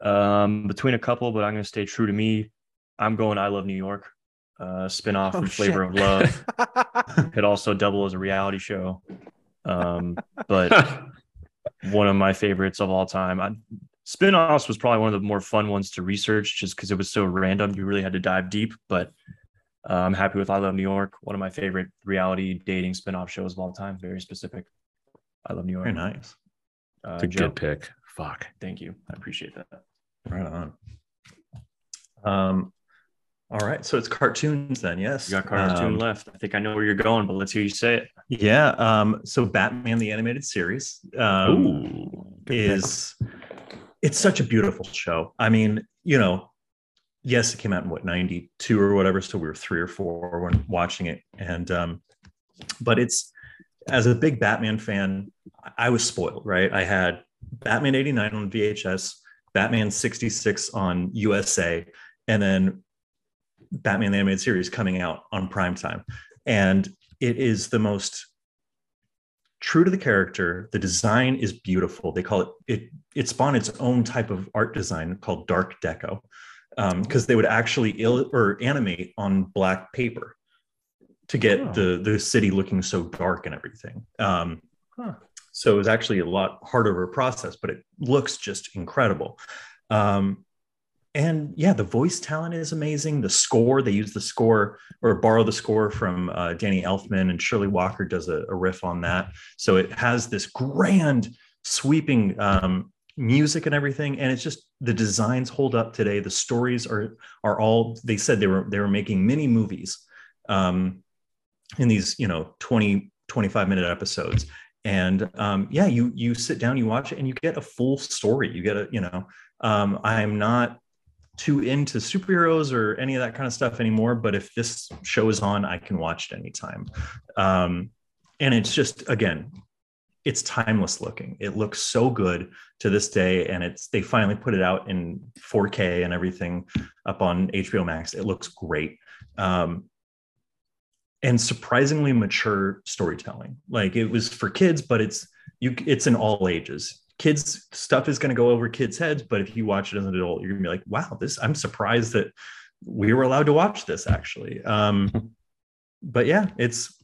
Um, between a couple, but I'm going to stay true to me. I'm going. I love New York. Uh, spinoff from Oh, Flavor shit. of Love. Could also double as a reality show. Um, but one of my favorites of all time. I, spin-offs was probably one of the more fun ones to research just because it was so random. You really had to dive deep, but uh, I'm happy with I Love New York, one of my favorite reality dating spin-off shows of all time. Very specific. I Love New York. Very nice. Uh, It's a Joe, good pick. Fuck. thank you. I appreciate that. Right on. Um, all right. So it's cartoons then. Yes. You got cartoon Um, left. I think I know where you're going, but let's hear you say it. Yeah. Um, so Batman the animated series um, Ooh. is it's such a beautiful show. I mean, you know, yes, it came out in what 92 or whatever, so we were three or four when watching it. And um, but it's as a big Batman fan, I was spoiled, right? I had Batman 89 on VHS, Batman 66 on USA, and then Batman the Animated Series coming out on primetime. And it is the most true to the character. The design is beautiful. They call it it it spawned its own type of art design called dark deco. Um, because they would actually ill or animate on black paper to get Oh. the the city looking so dark and everything. Um, Huh. so it was actually a lot harder of a process, but it looks just incredible. Um, and yeah, the voice talent is amazing. The score, they use the score or borrow the score from uh, Danny Elfman, and Shirley Walker does a, a riff on that. So it has this grand, sweeping um, music and everything, and it's just the designs hold up today. The stories are are all. They said they were they were making mini movies um, in these you know 20 25 minute episodes. And um, yeah you you sit down you watch it and you get a full story. You get a you know um, i'm not too into superheroes or any of that kind of stuff anymore but if this show is on i can watch it anytime. Um, and it's just again it's timeless looking. It looks so good to this day and it's they finally put it out in 4k and everything up on hbo max. It looks great. Um, and surprisingly mature storytelling. Like it was for kids, but it's you it's in all ages. Kids stuff is going to go over kids' heads, but if you watch it as an adult, you're going to be like, "Wow, this I'm surprised that we were allowed to watch this actually." Um but yeah, it's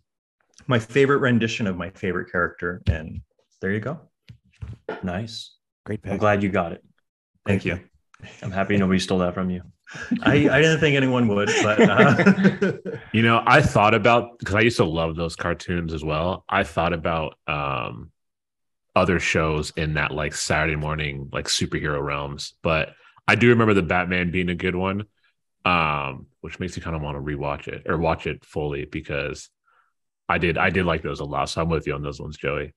my favorite rendition of my favorite character and there you go. Nice. Great I'm glad you got it. Thank you. I'm happy nobody stole that from you. I, I didn't think anyone would, but uh, You know, I thought about because I used to love those cartoons as well. I thought about um other shows in that like Saturday morning like superhero realms, but I do remember the Batman being a good one, um, which makes me kind of want to rewatch it or watch it fully because I did I did like those a lot. So I'm with you on those ones, Joey.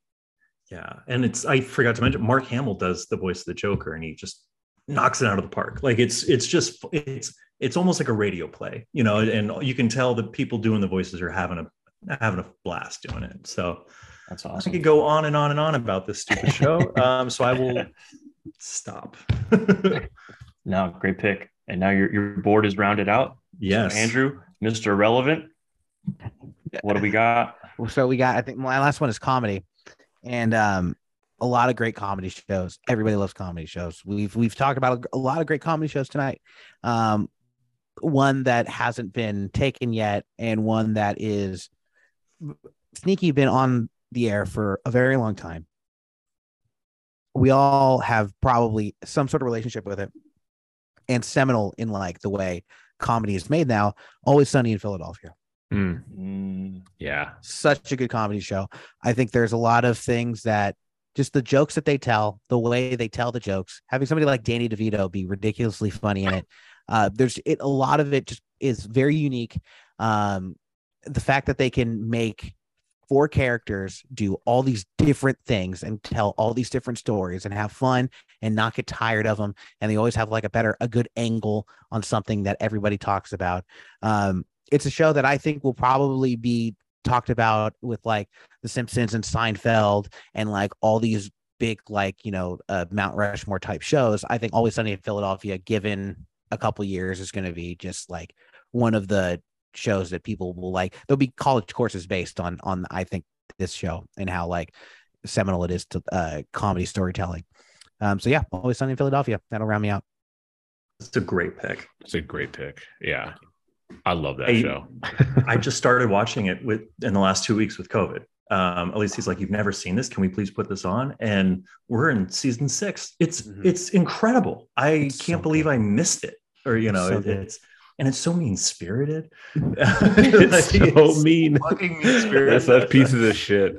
Yeah, and it's I forgot to mention Mark Hamill does the voice of the Joker, and he just knocks it out of the park. Like it's it's just it's it's almost like a radio play, you know. And you can tell the people doing the voices are having a having a blast doing it. So That's awesome. I could go on and on and on about this stupid show. um, so I will stop. No, great pick. And now your your board is rounded out. yes, So Andrew, Mr. Relevant. What do we got? So we got, I think my last one is comedy, and um, a lot of great comedy shows. Everybody loves comedy shows. We've we've talked about a, a lot of great comedy shows tonight. Um, one that hasn't been taken yet, and one that is sneaky, been on the air for a very long time. We all have probably some sort of relationship with it, and seminal in like the way comedy is made now. Always Sunny in Philadelphia Mm, Mm, yeah. such a good comedy show. I think there's a lot of things that just the jokes that they tell, the way they tell the jokes, having somebody like Danny DeVito be ridiculously funny in it. Uh, there's it, a lot of it just is very unique. Um, the fact that they can make four characters do all these different things and tell all these different stories and have fun and not get tired of them. And they always have like a better, a good angle on something that everybody talks about. Um, it's a show that I think will probably be talked about with like The Simpsons and Seinfeld and like all these big like you know uh, Mount Rushmore type shows. I think Always Sunny in Philadelphia, given a couple years, is going to be just like one of the shows that people will like. There'll be college courses based on on I think this show and how like seminal it is to uh, comedy storytelling. Um, so yeah, Always Sunny in Philadelphia. That'll round me out. it's a great pick. It's a great pick. Yeah. I love that I- show. I just started watching it with in the last two weeks with COVID. Um, at least he's like, "You've never seen this? Can we please put this on?" And we're in season six. It's Mhm. it's incredible. I It's can't so believe good. I missed it. Or you know, So it- it's and it's so mean spirited. it's so mean. Fucking mean-spirited. That's that piece of shit.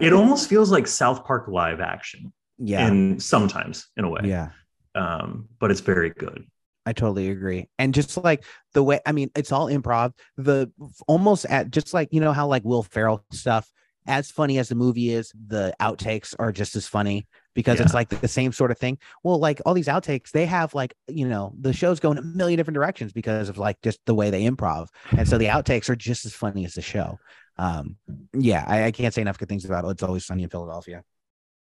it almost feels like South Park live action. Yeah. In sometimes in a way. yeah. Um, but it's very good. I totally agree. And just like the way, I mean, it's all improv. The almost at just like, you know, how like Will Ferrell stuff, as funny as the movie is, the outtakes are just as funny because it's like the same sort of thing. Well, like all these outtakes, they have like, you know, the show's going a million different directions because of like just the way they improv. And so the outtakes are just as funny as the show. Um, yeah, I, I can't say enough good things about it. It's always sunny in Philadelphia.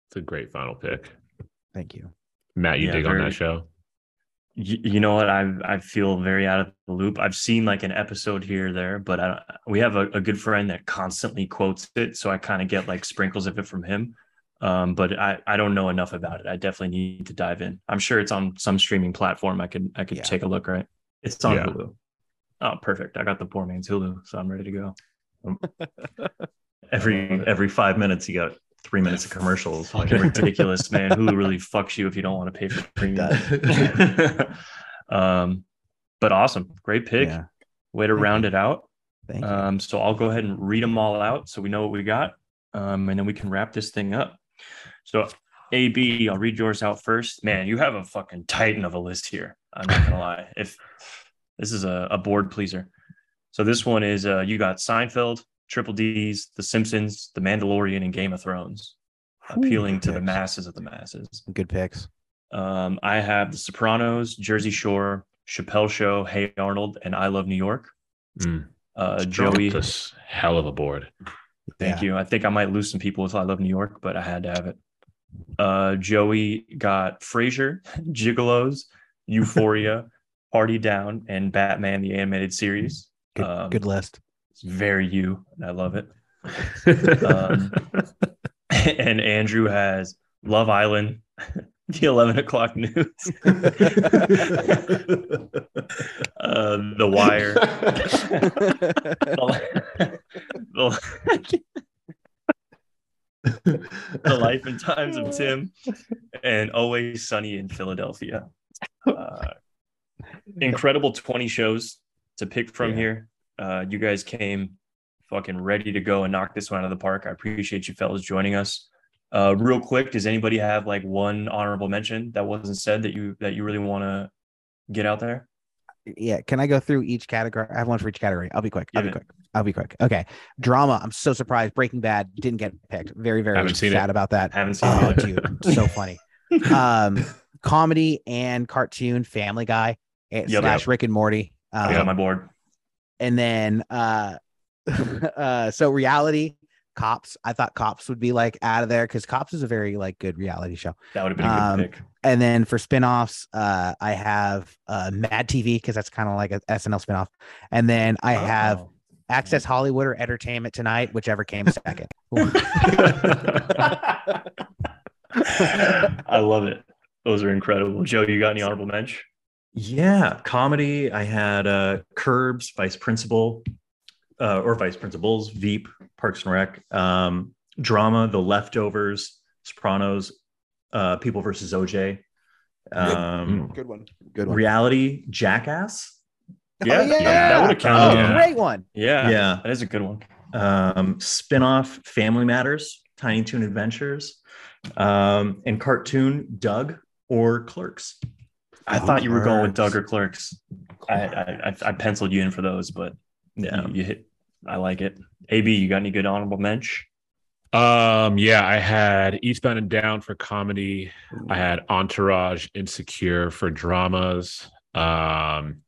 It's a great final pick. Thank you. Matt, you Yeah, dig on that show? You, you know what I I feel very out of the loop. I've seen like an episode here or there, but I, we have a, a good friend that constantly quotes it, so I kind of get like sprinkles of it from him. Um, but I I don't know enough about it. I definitely need to dive in. I'm sure it's on some streaming platform. I could I could Yeah. take a look. Right? It's on Yeah. Hulu. Oh, perfect. I got the poor man's Hulu, so I'm ready to go. Every every five minutes you got three minutes of commercials. Fucking ridiculous, man. Hulu really fucks you if you don't want to pay for premium. um, but awesome, great pick. Yeah. Way to Thank round you. it out. Thank you. Um, so I'll go ahead and read them all out so we know what we got. Um, and then we can wrap this thing up. So AB, I'll read yours out first. Man, you have a fucking titan of a list here. I'm not gonna lie. If this is a, a board pleaser. So this one is uh you got Seinfeld, Triple D's, The Simpsons, The Mandalorian, and Game of Thrones. Appealing to the masses of the masses. Good picks. Um, I have The Sopranos, Jersey Shore, Chappelle Show, Hey Arnold, and I Love New York. Mm. Uh, Joey, this hell of a board. Thank you. I think I might lose some people with I Love New York, but I had to have it. Uh, Joey got Frasier, Gigolos, Euphoria, Party Down, and Batman the Animated Series. Good, Um, good list. It's very you. and I love it. Um, and Andrew has Love Island, the 11 o'clock news, uh, The Wire, the, the- the life and times of Tim, and Always Sunny in Philadelphia. Uh, incredible 20 shows to pick from Yeah. here. Uh, you guys came fucking ready to go and knock this one out of the park. I appreciate you fellas joining us. Uh, real quick, does anybody have like one honorable mention that wasn't said that you that you really want to get out there? yeah can i go through each category i have one for each category i'll be quick i'll Give be quick i'll be quick okay drama i'm so surprised breaking bad didn't get picked very very sad it. about that I Haven't seen oh it. dude so funny um comedy and cartoon family guy eh, Yep. slash rick and morty I um, got my board. And then uh uh so reality cops i thought cops would be like out of there because cops is a very like good reality show That would have been a good um, pick. and then for spin-offs uh i have uh mad tv because that's kind of like a snl spin-off and then i have Oh. access hollywood or entertainment tonight whichever came second I love it. Those are incredible. Joe, you got any honorable mention? Yeah, comedy. I had uh, Curbs, Vice Principal, uh, or Vice Principals, Veep, Parks and Rec. Um, drama, The Leftovers, Sopranos, uh, People versus OJ. Um, good one good one reality, Jackass. Yeah, oh, yeah, that would've counted. Oh, Yeah. great one Yeah, Yeah. that is a good one. Um, spin-off, Family Matters, Tiny Toon Adventures, um, and cartoon, Doug or Clerks. I thought you were going with. Doug or Clerks. I, I I- penciled you in for those, but Yeah. you, you hit. I like it. AB, you got any good honorable mention? Um, yeah, I had Eastbound and Down for comedy. I had Entourage, Insecure for dramas. Um,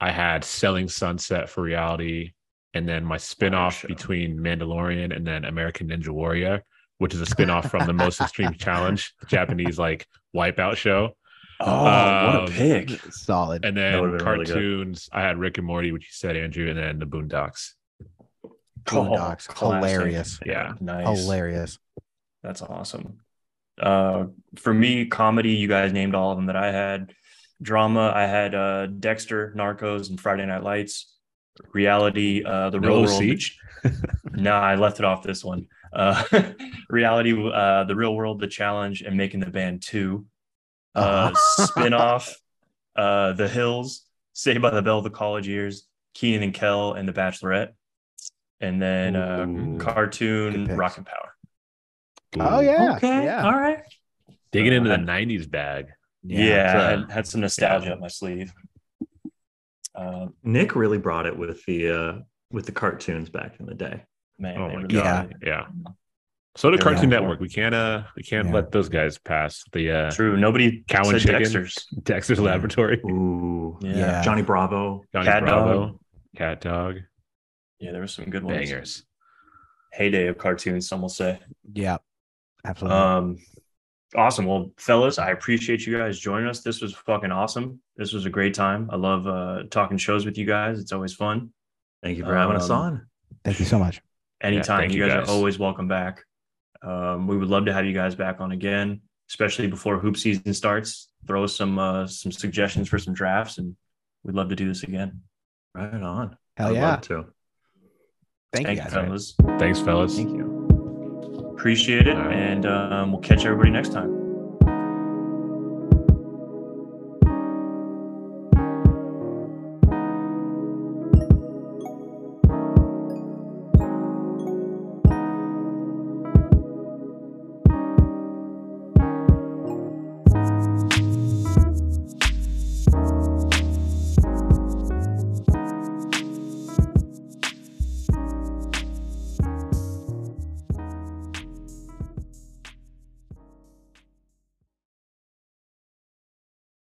I had Selling Sunset for reality, and then my spinoff between Mandalorian and then American Ninja Warrior, which is a spinoff from the Most Extreme Challenge, the Japanese like wipeout show. Oh, what Um, a pick! solid And then would've really cartoons, I had Rick and Morty, which you said, Andrew, and then the Boondocks. Boondocks. classic. Hilarious. Yeah. nice. hilarious That's awesome. Uh, for me, comedy, you guys named all of them that I had. Drama, I had uh, Dexter, Narcos, and Friday Night Lights. reality, uh, the No real OC? world. the ch- no, I left it off this one. Uh, reality, uh, the real world, the challenge, and making the band two. Uh, spinoff, uh, the Hills, Saved by the Bell, the college years, Kenan and Kel, and the Bachelorette, and then uh, cartoon Rocket Rock and Power. Oh yeah. okay. Yeah. All right. Digging into the Uh, 90s bag. Yeah, so- I had, had some nostalgia up my sleeve. Uh, Nick really brought it with the uh with the cartoons back in the day. man, Oh my really god. are. Yeah. So did Cartoon Network. We can't uh we can't Yeah. let those guys pass the uh True. Nobody Cow and said chicken. Dexter's. Dexter's Laboratory. Ooh. Yeah. Yeah. Johnny Bravo. Johnny Cat Bravo. Cat Dog. Yeah, there were some good ones. Bangers. Heyday of cartoons, some will say. Yeah. Absolutely. Um, awesome. Well, fellas, I appreciate you guys joining us. This was fucking awesome. This was a great time. I love uh, talking shows with you guys. It's always fun. Thank you for having us Um, on. Thank you so much. Anytime. thank you, you guys, guys. are always welcome back. Um, we would love to have you guys back on again, especially before hoop season starts. Throw us some uh, some suggestions for some drafts, and we'd love to do this again. Right on. Hell I'd yeah. love to. Thank, Thank you you, guys. fellas. Thanks, fellas. Thank you. Appreciate it, All right. and um, we'll catch everybody next time.